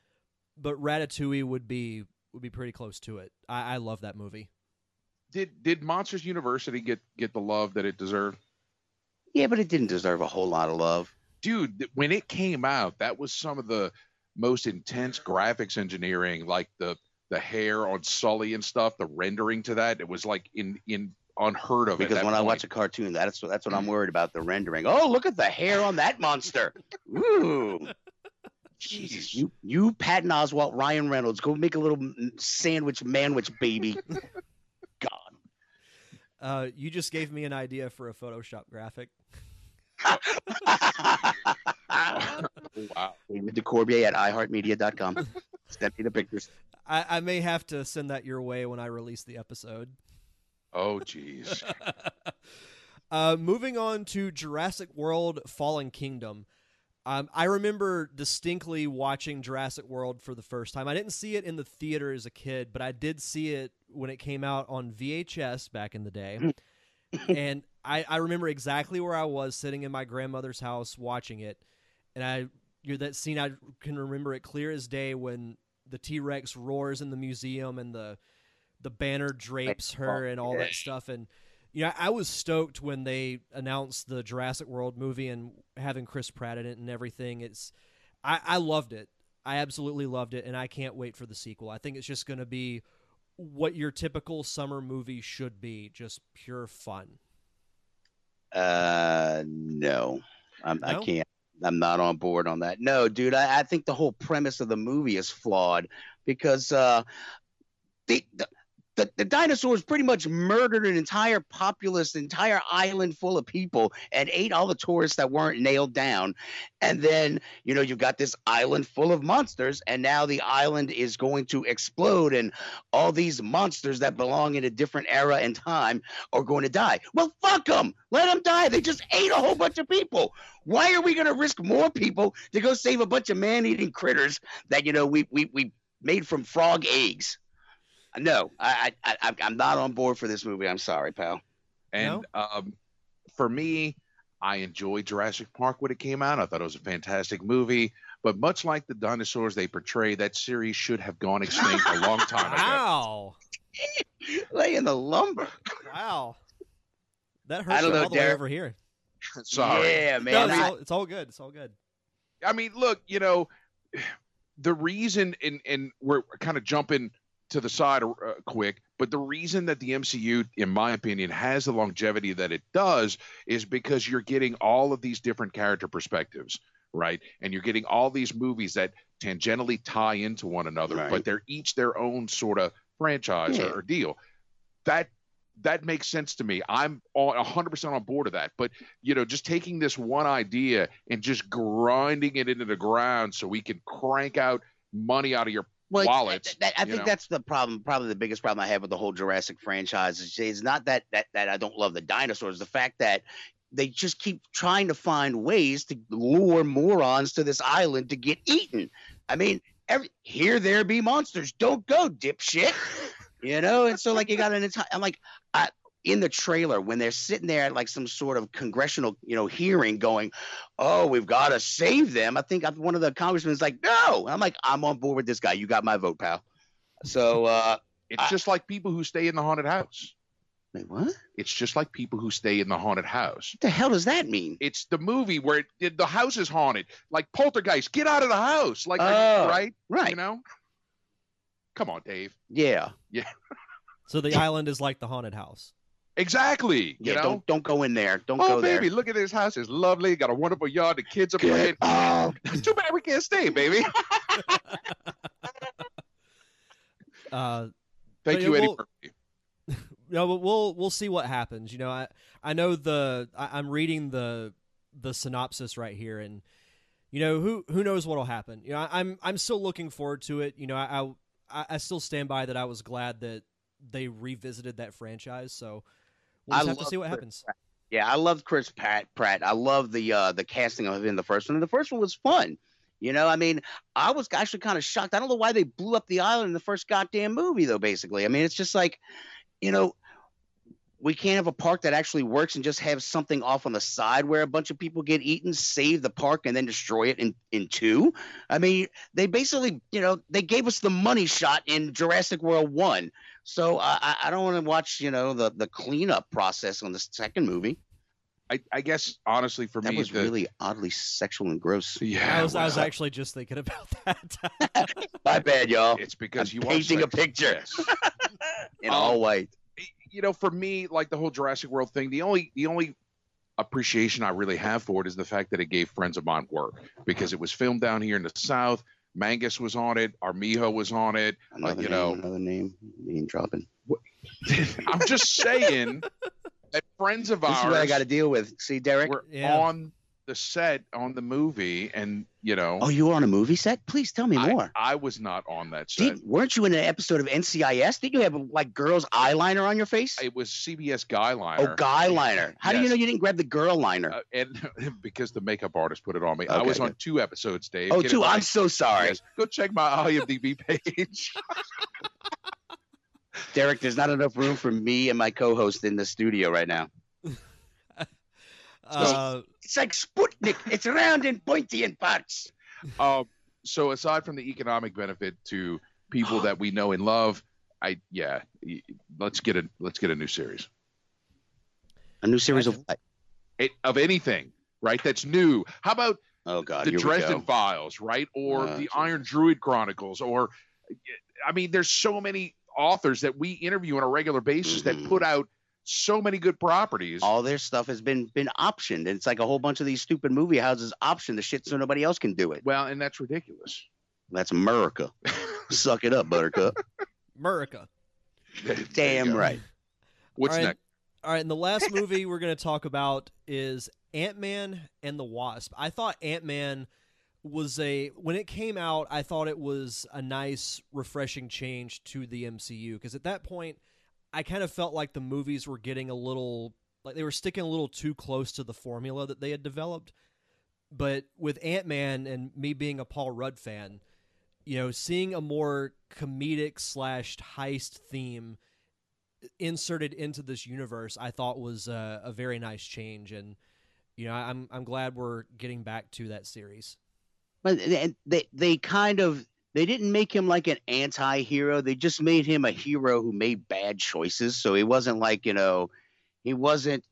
but Ratatouille would be would be pretty close to it. I, I love that movie. Did did Monsters University get get the love that it deserved? Yeah, but it didn't deserve a whole lot of love. Dude, when it came out, that was some of the most intense graphics engineering, like the the hair on Sully and stuff, the rendering to that. It was like in in unheard of. Because that when I watch a cartoon, that's what that's what I'm worried about the rendering. Oh, look at the hair on that monster. Ooh. Jesus, You, you, Patton Oswalt, Ryan Reynolds, go make a little m- sandwich, manwich, baby. God. Uh, you just gave me an idea for a Photoshop graphic. Wow. David Ducorbier at iHeartMedia.com. Send me the pictures. I, I may have to send that your way when I release the episode. Oh, jeez. uh, moving on to Jurassic World Fallen Kingdom. Um, I remember distinctly watching Jurassic World for the first time. I didn't see it in the theater as a kid, but I did see it when it came out on VHS back in the day. and I, I remember exactly where I was sitting in my grandmother's house watching it. And I, you're that scene, I can remember it clear as day when the T Rex roars in the museum and the the banner drapes her oh, and all that stuff. And you know, I was stoked when they announced the Jurassic World movie and having Chris Pratt in it and everything. It's I, I loved it. I absolutely loved it, and I can't wait for the sequel. I think it's just going to be what your typical summer movie should be, just pure fun. Uh, no, I'm, I can't. I'm not on board on that. No, dude, I, I think the whole premise of the movie is flawed because uh, the, the the, the dinosaurs pretty much murdered an entire populace, an entire island full of people, and ate all the tourists that weren't nailed down. And then, you know, you've got this island full of monsters, and now the island is going to explode, and all these monsters that belong in a different era and time are going to die. Well, fuck them. Let them die. They just ate a whole bunch of people. Why are we going to risk more people to go save a bunch of man-eating critters that you know we we we made from frog eggs? No, I, I, I I'm not on board for this movie. I'm sorry, pal. And um, for me, I enjoyed Jurassic Park when it came out. I thought it was a fantastic movie. But much like the dinosaurs they portray, that series should have gone extinct a long time ago. Wow, Laying the lumber. wow, that I hurts don't know, all the way over here. Sorry. Yeah, No, man. it's, I- all, it's all good. It's all good. I mean, look, you know, the reason, and and we're kind of jumping to the side uh, quick, but the reason that the MCU, in my opinion, has the longevity that it does is because you're getting all of these different character perspectives, right? And you're getting all these movies that tangentially tie into one another, Right. but they're each their own sort of franchise Yeah. or, or deal. That that makes sense to me. I'm on 100% on board of that. But you know, just taking this one idea and just grinding it into the ground so we can crank out money out of your Well, wallets. that- I think know. that's the problem. Probably the biggest problem I have with the whole Jurassic franchise is it's not that that that I don't love the dinosaurs. The fact that they just keep trying to find ways to lure morons to this island to get eaten. I mean, every here there be monsters. Don't go, dipshit. You know, and so like you got an entire. I'm like, I, in the trailer when they're sitting there at like some sort of congressional, you know, hearing, going, "Oh, we've got to save them." I think one of the congressmen is like, "No," I'm like, "I'm on board with this guy. You got my vote, pal." So, uh, it's I- just like people who stay in the haunted house. wait, what? What It's just like people who stay in the haunted house. What the hell does that mean? It's the movie where it, the house is haunted, like Poltergeist. Get out of the house, like Oh, right, Right? You know. Come on, Dave. Yeah. Yeah. So the island is like the haunted house. Exactly. You Yeah. know. Don't don't go in there. Don't oh, go baby, there. look at this house. It's lovely. Got a wonderful yard. The kids are playing. Oh, Too bad we can't stay, baby. Uh, Thank you, yeah, Eddie well- Murphy. no, but we'll we'll see what happens. You know, I I know the I, I'm reading the the synopsis right here, and you know who who knows what'll happen. You know, I, I'm I'm still looking forward to it. You know, I, I I still stand by that. I was glad that they revisited that franchise. So we'll I have to see what Chris happens. Yeah, I loved Chris Pratt. Pratt. I love the uh, the casting of him in the first one. And the first one was fun. You know, I mean, I was actually kind of shocked. I don't know why they blew up the island in the first goddamn movie, though. Basically, I mean, it's just like, you know, we can't have a park that actually works and just have something off on the side where a bunch of people get eaten, save the park, and then destroy it in in two. I mean, they basically, you know, they gave us the money shot in Jurassic World one. So I I- I don't want to watch, you know, the the cleanup process on the second movie. I, I guess honestly, for That me, was the, really oddly sexual and gross. yeah. I was I was actually just thinking about that. My bad, y'all. It's because I'm you are painting a picture. In Um, all white. you know, for me, like the whole Jurassic World thing, the only the only appreciation I really have for it is the fact that it gave friends of mine work because it was filmed down here in the South. Mangus was on it. Armijo was on it. Uh, another you name, know- another name, name dropping. I'm just saying that friends of ours. This is what I got to deal with. See, Derek. were Yeah. on the set on the movie, and you know, Oh, you were on a movie set? Please tell me I, more. I was not on that set. Did, weren't you in an episode of NCIS? Did you have like girls eyeliner on your face? It was CBS Guy oh, Liner. guy liner. How do you know you didn't grab the girl liner? Uh, and because the makeup artist put it on me. I Okay, was on two episodes, Dave. oh, Get two. I'm so sorry, Yes. Go check my IMDb page. Derek. There's not enough room for me and my co-host in the studio right now. Uh, It's like Sputnik. it's round and pointy in parts. um, so aside from the economic benefit to people that we know and love, I yeah, let's get a let's get a new series A new series of what? it, of anything, right? That's new. How about Oh God, the here we Dresden go. Files, right? Or Uh, the Iron Druid Chronicles, or I mean, there's so many authors that we interview on a regular basis Mhm. that put out so many good properties. All their stuff has been been optioned. and It's like a whole bunch of these stupid movie houses option the shit so nobody else can do it. well, and that's ridiculous. That's America. Suck it up, Buttercup. America. Damn right. What's All right, next? All right, and the last movie we're going to talk about is Ant Man and the Wasp. I thought Ant Man was a when it came out, I thought it was a nice, refreshing change to the MCU because at that point, I kind of felt like the movies were getting a little like they were sticking a little too close to the formula that they had developed. But with Ant Man and me being a Paul Rudd fan, you know, seeing a more comedic slash heist theme inserted into this universe, I thought was a, a very nice change, and you know, I'm I'm glad we're getting back to that series. But they, they they kind of they didn't make him like an anti-hero. They just made him a hero who made bad choices. So he wasn't like, you know, he wasn't,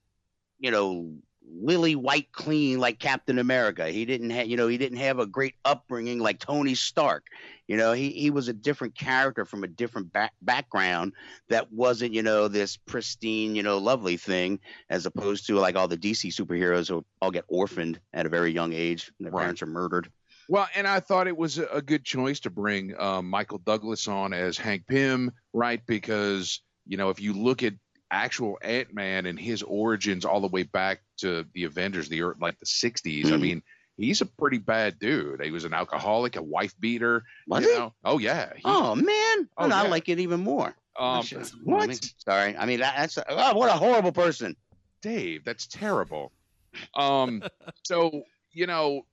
you know, lily white clean like Captain America. He didn't have, you know, he didn't have a great upbringing like Tony Stark. You know, he he was a different character from a different back, background that wasn't, you know, this pristine, you know, lovely thing as opposed to like all the DC superheroes who all get orphaned at a very young age and their Right. parents are murdered. Well, and I thought it was a good choice to bring um, Michael Douglas on as Hank Pym, right? Because you know, if you look at actual Ant Man and his origins all the way back to the Avengers, the ear- like the '60s, I Mhm. mean, he's a pretty bad dude. He was an alcoholic, a wife beater. Was you he? know? Oh yeah. He- Oh man, Oh, and I like it even more. um, what? Sorry, I mean that- that's oh, what a horrible person. Dave, that's terrible. Um, so you know,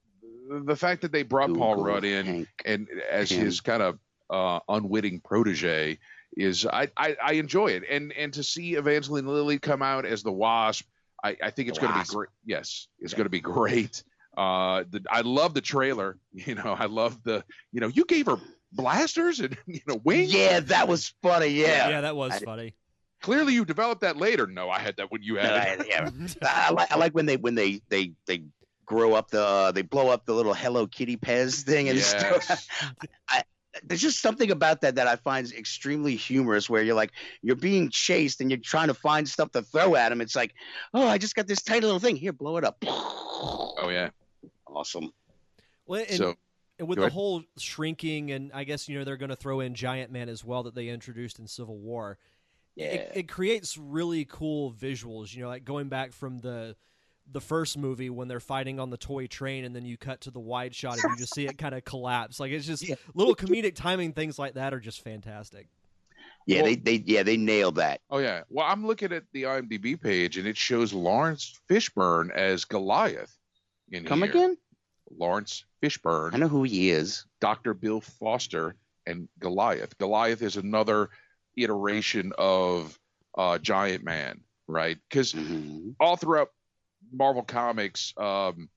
the fact that they brought Paul Rudd in Hank. and as Pym. his kind of uh, unwitting protege is I, I I enjoy it and and to see Evangeline Lilly come out as the Wasp I, I think it's going to be great yes it's Yeah. going to be great uh the, I love the trailer you know I love the you know you gave her blasters and you know wings Yeah, that was funny. Yeah, yeah, that was I- funny. clearly you developed that later no I had that when you No, had I, it yeah. I, like, I like when they when they they they grow up the uh, they blow up the little Hello Kitty Pez thing and stuff. yes. There's just something about that that I find extremely humorous. Where you're like you're being chased and you're trying to find stuff to throw at him. It's like, oh, I just got this tiny little thing. Here, blow it up. oh yeah Awesome. Well, and, so and with the ahead. whole shrinking, and I guess you know they're going to throw in Giant Man as well that they introduced in Civil War. Yeah. It, it creates really cool visuals. You know, like going back from the the first movie when they're fighting on the toy train, and then you cut to the wide shot and you just see it kind of collapse. Like it's just Yeah. little comedic timing things like that are just fantastic. yeah, Well- they they yeah they nailed that. Oh yeah. Well, I'm looking at the IMDb page and it shows Laurence Fishburne as Goliath in Come here. again? Laurence Fishburne. I know who he is. Dr. Bill Foster, and Goliath. Goliath is another iteration of uh, Giant Man, right? Because Mhm. all throughout Marvel Comics, um,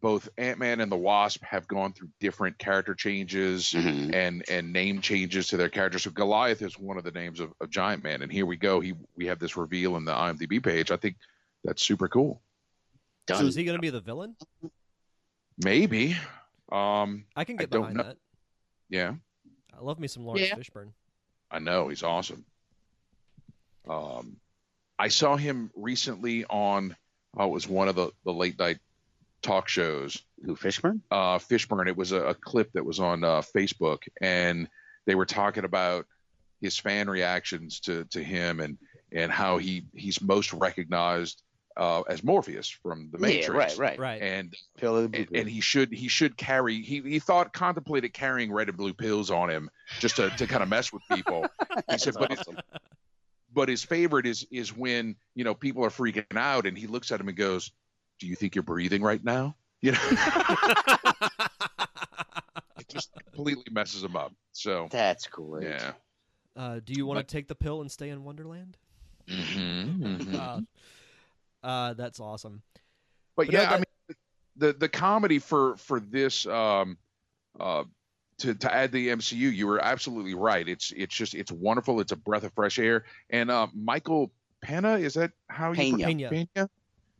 both Ant Man and the Wasp have gone through different character changes Mhm. and and name changes to their characters. So Goliath is one of the names of, of Giant Man, and here we go. He we have this reveal in the IMDb page. I think that's super cool. So is he going to be the villain? Maybe. Um, I can get don't behind that. yeah, I love me some Laurence Yeah. Fishburne. I know he's awesome. Um, I saw him recently on oh, it was one of the the late night talk shows. Who Fishburne? Uh, Fishburne. It was a, a clip that was on uh, Facebook, and they were talking about his fan reactions to to him and and how he he's most recognized uh, as Morpheus from the Matrix. Yeah, right, right. Right. And Pill and, blue and he should he should carry he, he thought contemplated carrying red and blue pills on him just to, to kind of mess with people he said That's but his, awesome. But his favorite is is when you know people are freaking out and he looks at him and goes do you think you're breathing right now you know it just completely messes him up so That's great. yeah uh, do you want to take the pill and stay in Wonderland? Mhm, Uh, uh, that's awesome. but, But no, yeah i mean the the comedy for for this um uh to, to add the MCU, you were absolutely right. It's it's just it's wonderful. It's a breath of fresh air. And uh, Michael Pena, is that how you Pena. pronounce Pena. Pena?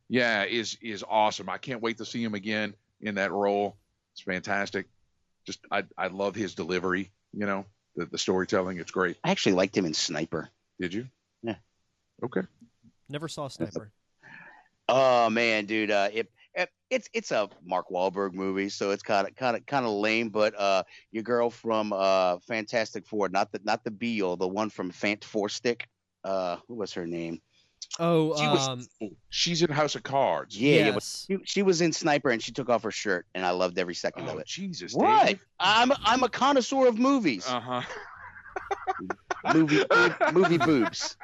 Yeah, is is awesome. I can't wait to see him again in that role. It's fantastic. Just I I love his delivery. You know the the storytelling. It's great. I actually liked him in Sniper. Did you? Yeah. Okay. Never saw Sniper. Oh man, dude, uh, it, it it's it's a Mark Wahlberg movie, so it's kind of kind of kind of lame. But uh, your girl from uh, Fantastic Four, not the not the Beale, the one from Fant Four Stick. Uh, who was her name? Oh, She was- um, She's in House of Cards. Yeah, yeah, but she, she was in Sniper, and she took off her shirt, and I loved every second Oh of it. Jesus. What? I'm I'm a connoisseur of movies. Uh huh. movie movie boobs.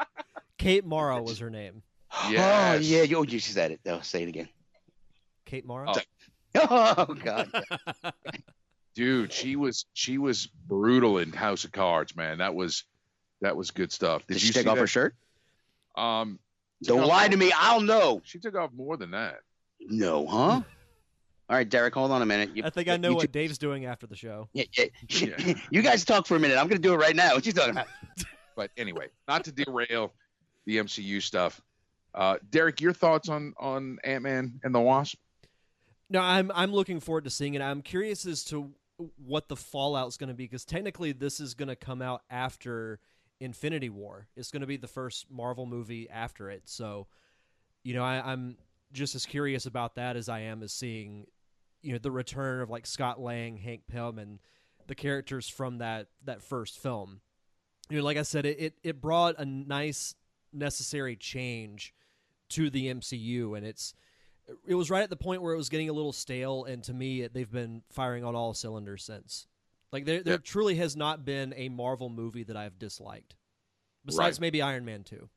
Kate Mara was her name. Oh Yes. yeah, you, oh, you said it. Oh, say it again. Kate Mara. Oh. Oh god. dude she was she was brutal in house of cards man that was that was good stuff Did did she you take off that? her shirt? um Don't lie to me. I'll know. she took off more than that No, huh? All right, Derek, hold on a minute. You, I think I know what two- Dave's doing after the show. Yeah, yeah. Yeah. you guys talk for a minute. I'm going to do it right now. What you talking about? but anyway not to derail the mcu stuff uh derek your thoughts on on ant-man and the wasp No, I'm I'm looking forward to seeing it. I'm curious as to what the fallout's going to be because technically this is going to come out after Infinity War. It's going to be the first Marvel movie after it. So, you know, I, I'm just as curious about that as I am as seeing, you know, the return of like Scott Lang, Hank Pym, and the characters from that that first film. You know, like I said, it it, it brought a nice necessary change to the MCU, and it's it was right at the point where it was getting a little stale, and to me, they've been firing on all cylinders since. Like there, there Yeah. truly has not been a Marvel movie that I've disliked, besides Right. maybe Iron Man two.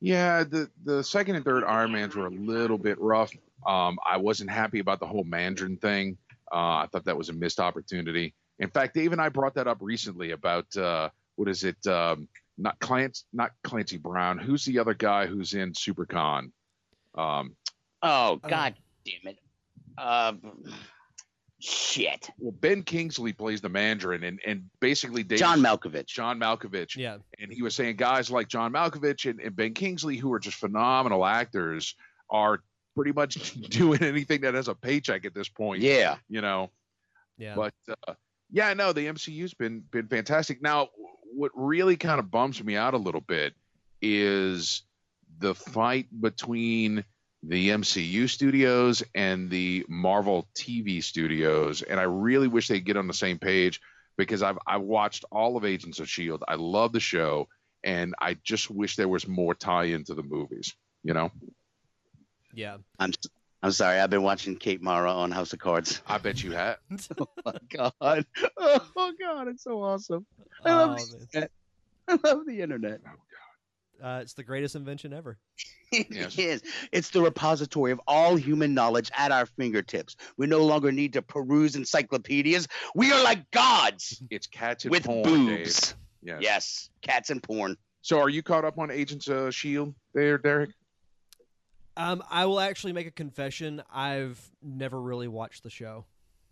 yeah the the second and third iron mans were a little bit rough um i wasn't happy about the whole mandarin thing uh i thought that was a missed opportunity in fact dave and i brought that up recently about uh what is it um not clancy not clancy brown who's the other guy who's in supercon um Oh, Uh, god damn it. Uh, shit. well ben kingsley plays the mandarin and and basically Dave, John Malkovich. john malkovich Yeah, and he was saying guys like John Malkovich and, and Ben Kingsley, who are just phenomenal actors, are pretty much doing anything that has a paycheck at this point. Yeah. you know. yeah. But uh, yeah, no, the MCU's been been fantastic. Now, what really kind of bums me out a little bit is the fight between the MCU studios and the Marvel TV studios, and I really wish they'd get on the same page because I've I watched all of Agents of Shield. I love the show, and I just wish there was more tie into the movies. You know, yeah. I'm s- I'm sorry. I've been watching Kate Mara on House of Cards. I bet you have. Oh my god. Oh god, it's so awesome. I love Oh, the internet. I love the internet. Uh, it's the greatest invention ever. It Yes. is. It's the repository of all human knowledge at our fingertips. We no longer need to peruse encyclopedias. We are like gods It's cats and with porn, Dave. boobs. Yes. Yes, cats and porn. So, are you caught up on Agents of Shield there, Derek? Um, I will actually make a confession. I've never really watched the show.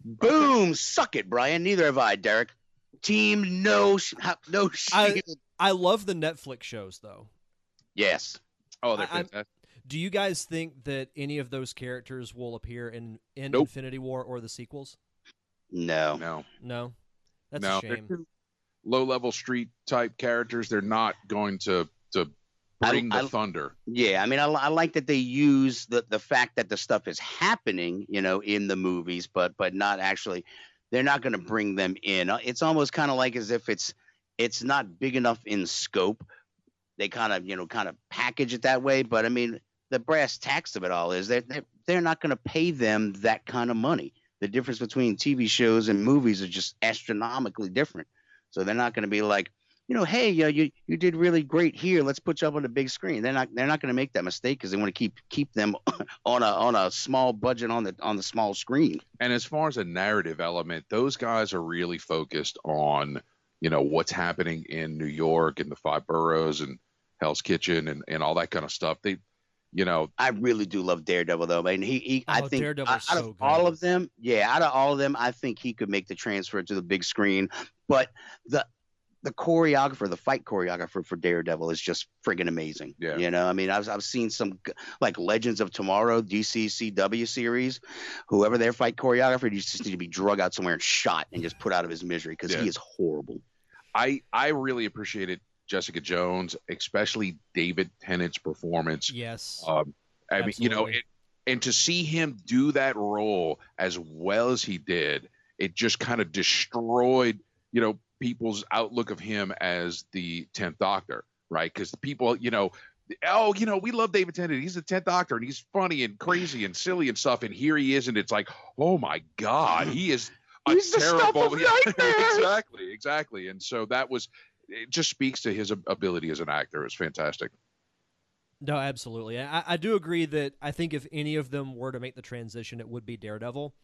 Boom! Suck it, Brian. Neither have I, Derek. Team no, sh- ha- no I- shield. I love the Netflix shows though. Yes. Oh, they're I- fantastic. Do you guys think that any of those characters will appear in in Nope. Infinity War or the sequels? No. No, No, that's no, a they're shame. low-level street type characters. They're not going to to I- bring the I- thunder. Yeah, I mean, I, I like that they use the the fact that the stuff is happening, you know, in the movies, but but not actually. They're not going to bring them in. Uh, It's almost kind of like as if it's it's not big enough in scope. They kind of you know kind of package it that way, but I mean, the brass tacks of it all is that they're, they're not going to pay them that kind of money. The difference between TV shows and movies is just astronomically different. So they're not going to be like, you know, hey, uh, you you did really great here. Let's put you up on the big screen. They're not they're not going to make that mistake because they want to keep keep them on a on a small budget on the on the small screen. And as far as a narrative element, those guys are really focused on, you know, what's happening in New York and the five boroughs and Hell's Kitchen and, and all that kind of stuff. They, you know, I really do love Daredevil though, man. He, he oh, I Oh, think Daredevil's out so of all of them, yeah, out of all of them, I think he could make the transfer to the big screen. But the the choreographer, the fight choreographer for Daredevil is just friggin' amazing. Yeah. You know, I mean, I've I've seen some like Legends of Tomorrow DCCW series. Whoever their fight choreographer, you just need to be drug out somewhere and shot and just put out of his misery because Yeah. he is horrible. I I really appreciated Jessica Jones, especially David Tennant's performance. Yes. Um, I mean, you know, it, and to see him do that role as well as he did, it just kind of destroyed, you know, people's outlook of him as the tenth Doctor, right? Because people, you know, oh, you know, we love David Tennant. He's the tenth Doctor, and he's funny and crazy and silly and stuff. And here he is, and it's like, oh my God, he is. A He's the stuff terrible, of nightmares. exactly, exactly. And so that was, it just speaks to his ability as an actor. It's fantastic. No, absolutely. I, I do agree that I think if any of them were to make the transition, it would be Daredevil.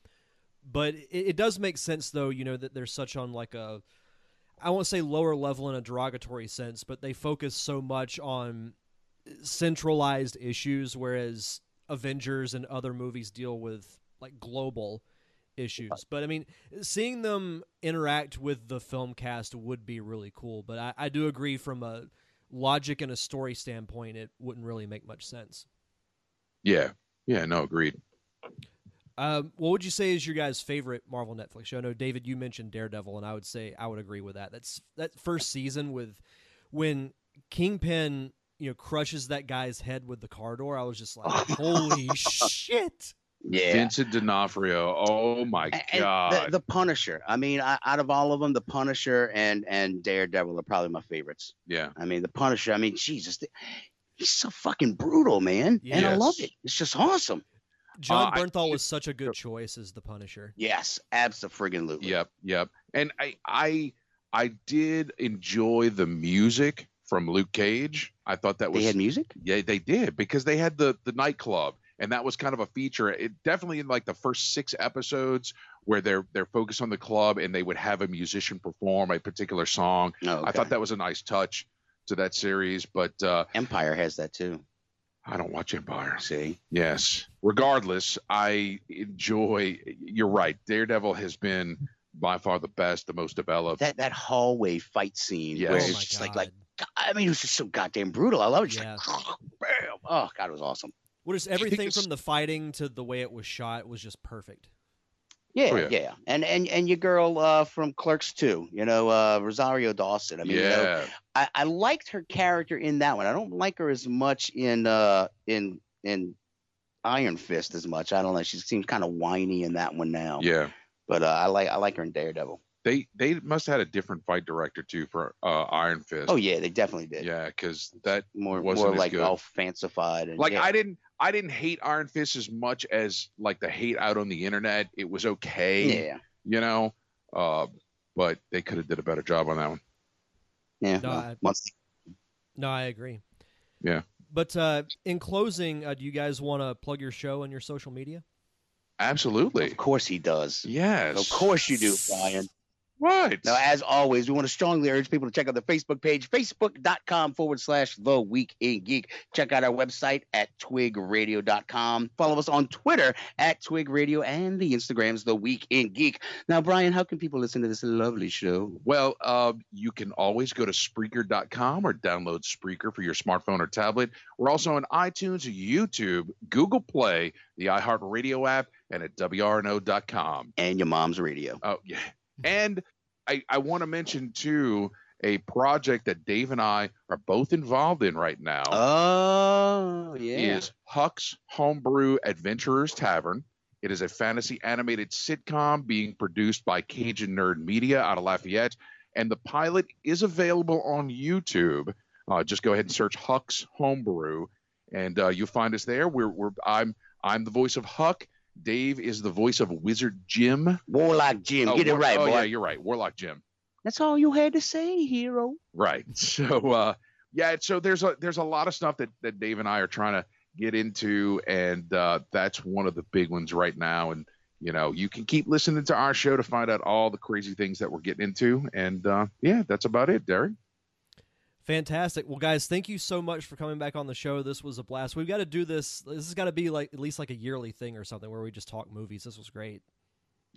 But it, it does make sense, though, you know, that they're such on like a, I won't say lower level in a derogatory sense, but they focus so much on centralized issues, whereas Avengers and other movies deal with like global issues. But I mean, seeing them interact with the film cast would be really cool. But I, I do agree from a logic and a story standpoint, it wouldn't really make much sense. Yeah, yeah, no, agreed. Um, what would you say is your guys' favorite Marvel Netflix show? I know David, you mentioned Daredevil, and I would say I would agree with that. That's that first season with when Kingpin, you know, crushes that guy's head with the car door. I was just like, holy shit! Yeah. Vincent D'Onofrio. Oh my and god. The, the Punisher. I mean, I, out of all of them, the Punisher and and Daredevil are probably my favorites. yeah. I mean, the Punisher. I mean, Jesus, th- he's so fucking brutal, man, and I love it. It's just awesome. John Uh, I- Bernthal was such a good choice as the Punisher. Yes, absolutely. Yep. Yep. And I I I did enjoy the music from Luke Cage. I thought that was They was had music. yeah they did because they had the the nightclub and that was kind of a feature. It definitely in like the first six episodes where they're they're focused on the club and they would have a musician perform a particular song. No, I thought that was a nice touch to that series, but uh, Empire has that too. I don't watch Empire. See, Yes. Regardless, I enjoy. You're right. Daredevil has been by far the best, the most developed. that that hallway fight scene Yes. where oh it's my just god! like like I mean, it was just so goddamn brutal. I love it. Just Yeah. like, bam. Oh god, it was awesome. What is everything from the fighting to the way it was shot was just perfect. Yeah, Oh, yeah, yeah. and and and your girl uh, from Clerks too. You know, uh, Rosario Dawson. I mean, you know, yeah. I, I liked her character in that one. I don't like her as much in uh in in Iron Fist as much. I don't know. She seems kind of whiny in that one now. yeah. But uh, I like I like her in Daredevil. They they must have had a different fight director too for uh, Iron Fist. Oh yeah, they definitely did. yeah, because that more wasn't more as like good. all fancified and like yeah. I didn't I didn't hate Iron Fist as much as like the hate out on the internet. It was okay, yeah you know. Uh, but they could have did a better job on that one. yeah. No, well, I- No, I agree. Yeah. But uh, in closing, uh, do you guys want to plug your show and your social media? Absolutely. of course he does. Yes. Of course you do, Brian. Right. Now, as always, we want to strongly urge people to check out the Facebook page, facebook.com forward slash The Week in Geek. Check out our website at twigradio.com. Follow us on Twitter at Twig Radio and the Instagrams The Week in Geek. Now, Brian, how can people listen to this lovely show? Well, uh, you can always go to Spreaker.com or download Spreaker for your smartphone or tablet. We're also on iTunes, YouTube, Google Play, the iHeartRadio app, and at WRNO.com. And your mom's radio. Oh, yeah. And I, I want to mention, too, a project that Dave and I are both involved in right now. Oh, yeah. Is Huck's Homebrew Adventurers Tavern. It is a fantasy animated sitcom being produced by Cajun Nerd Media out of Lafayette, and the pilot is available on YouTube. Uh, just go ahead and search Huck's Homebrew, and uh, you'll find us there. We're, we're I'm I'm the voice of Huck. Dave is the voice of Wizard Jim. Warlock Jim. Oh, Get it War- right, oh, boy. yeah, you're right. Warlock Jim. That's all you had to say, hero. Right. So uh yeah, so there's a there's a lot of stuff that that Dave and I are trying to get into and uh that's one of the big ones right now and you know, you can keep listening to our show to find out all the crazy things that we're getting into and uh yeah, that's about it, Derek. Fantastic. Well, guys, thank you so much for coming back on the show. This was a blast. We've got to do this. This has got to be like at least like a yearly thing or something where we just talk movies. This was great.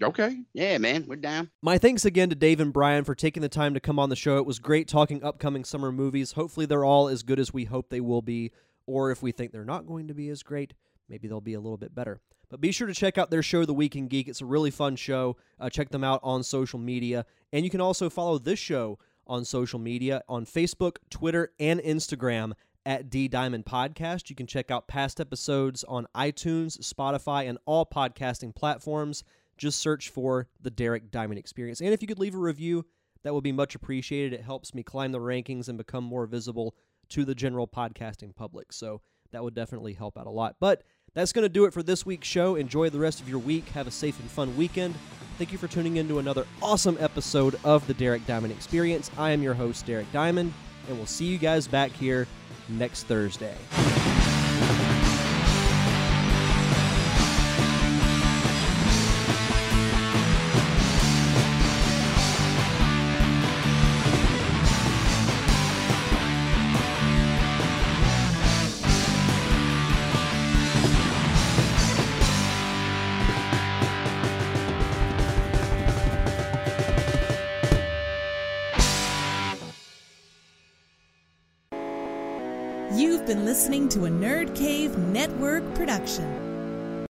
Okay. Yeah, man. We're down. My thanks again to Dave and Brian for taking the time to come on the show. It was great talking upcoming summer movies. Hopefully, they're all as good as we hope they will be, or if we think they're not going to be as great, maybe they'll be a little bit better. But be sure to check out their show, The Week in Geek. It's a really fun show. Uh, check them out on social media. And you can also follow this show on social media on Facebook, Twitter, and Instagram at D Diamond Podcast. You can check out past episodes on iTunes, Spotify, and all podcasting platforms. Just search for the Derek Diamond Experience. And if you could leave a review, that would be much appreciated. It helps me climb the rankings and become more visible to the general podcasting public. So that would definitely help out a lot. But that's going to do it for this week's show. Enjoy the rest of your week. Have a safe and fun weekend. Thank you for tuning in to another awesome episode of the Derek Diamond Experience. I am your host, Derek Diamond, and we'll see you guys back here next Thursday. Network production.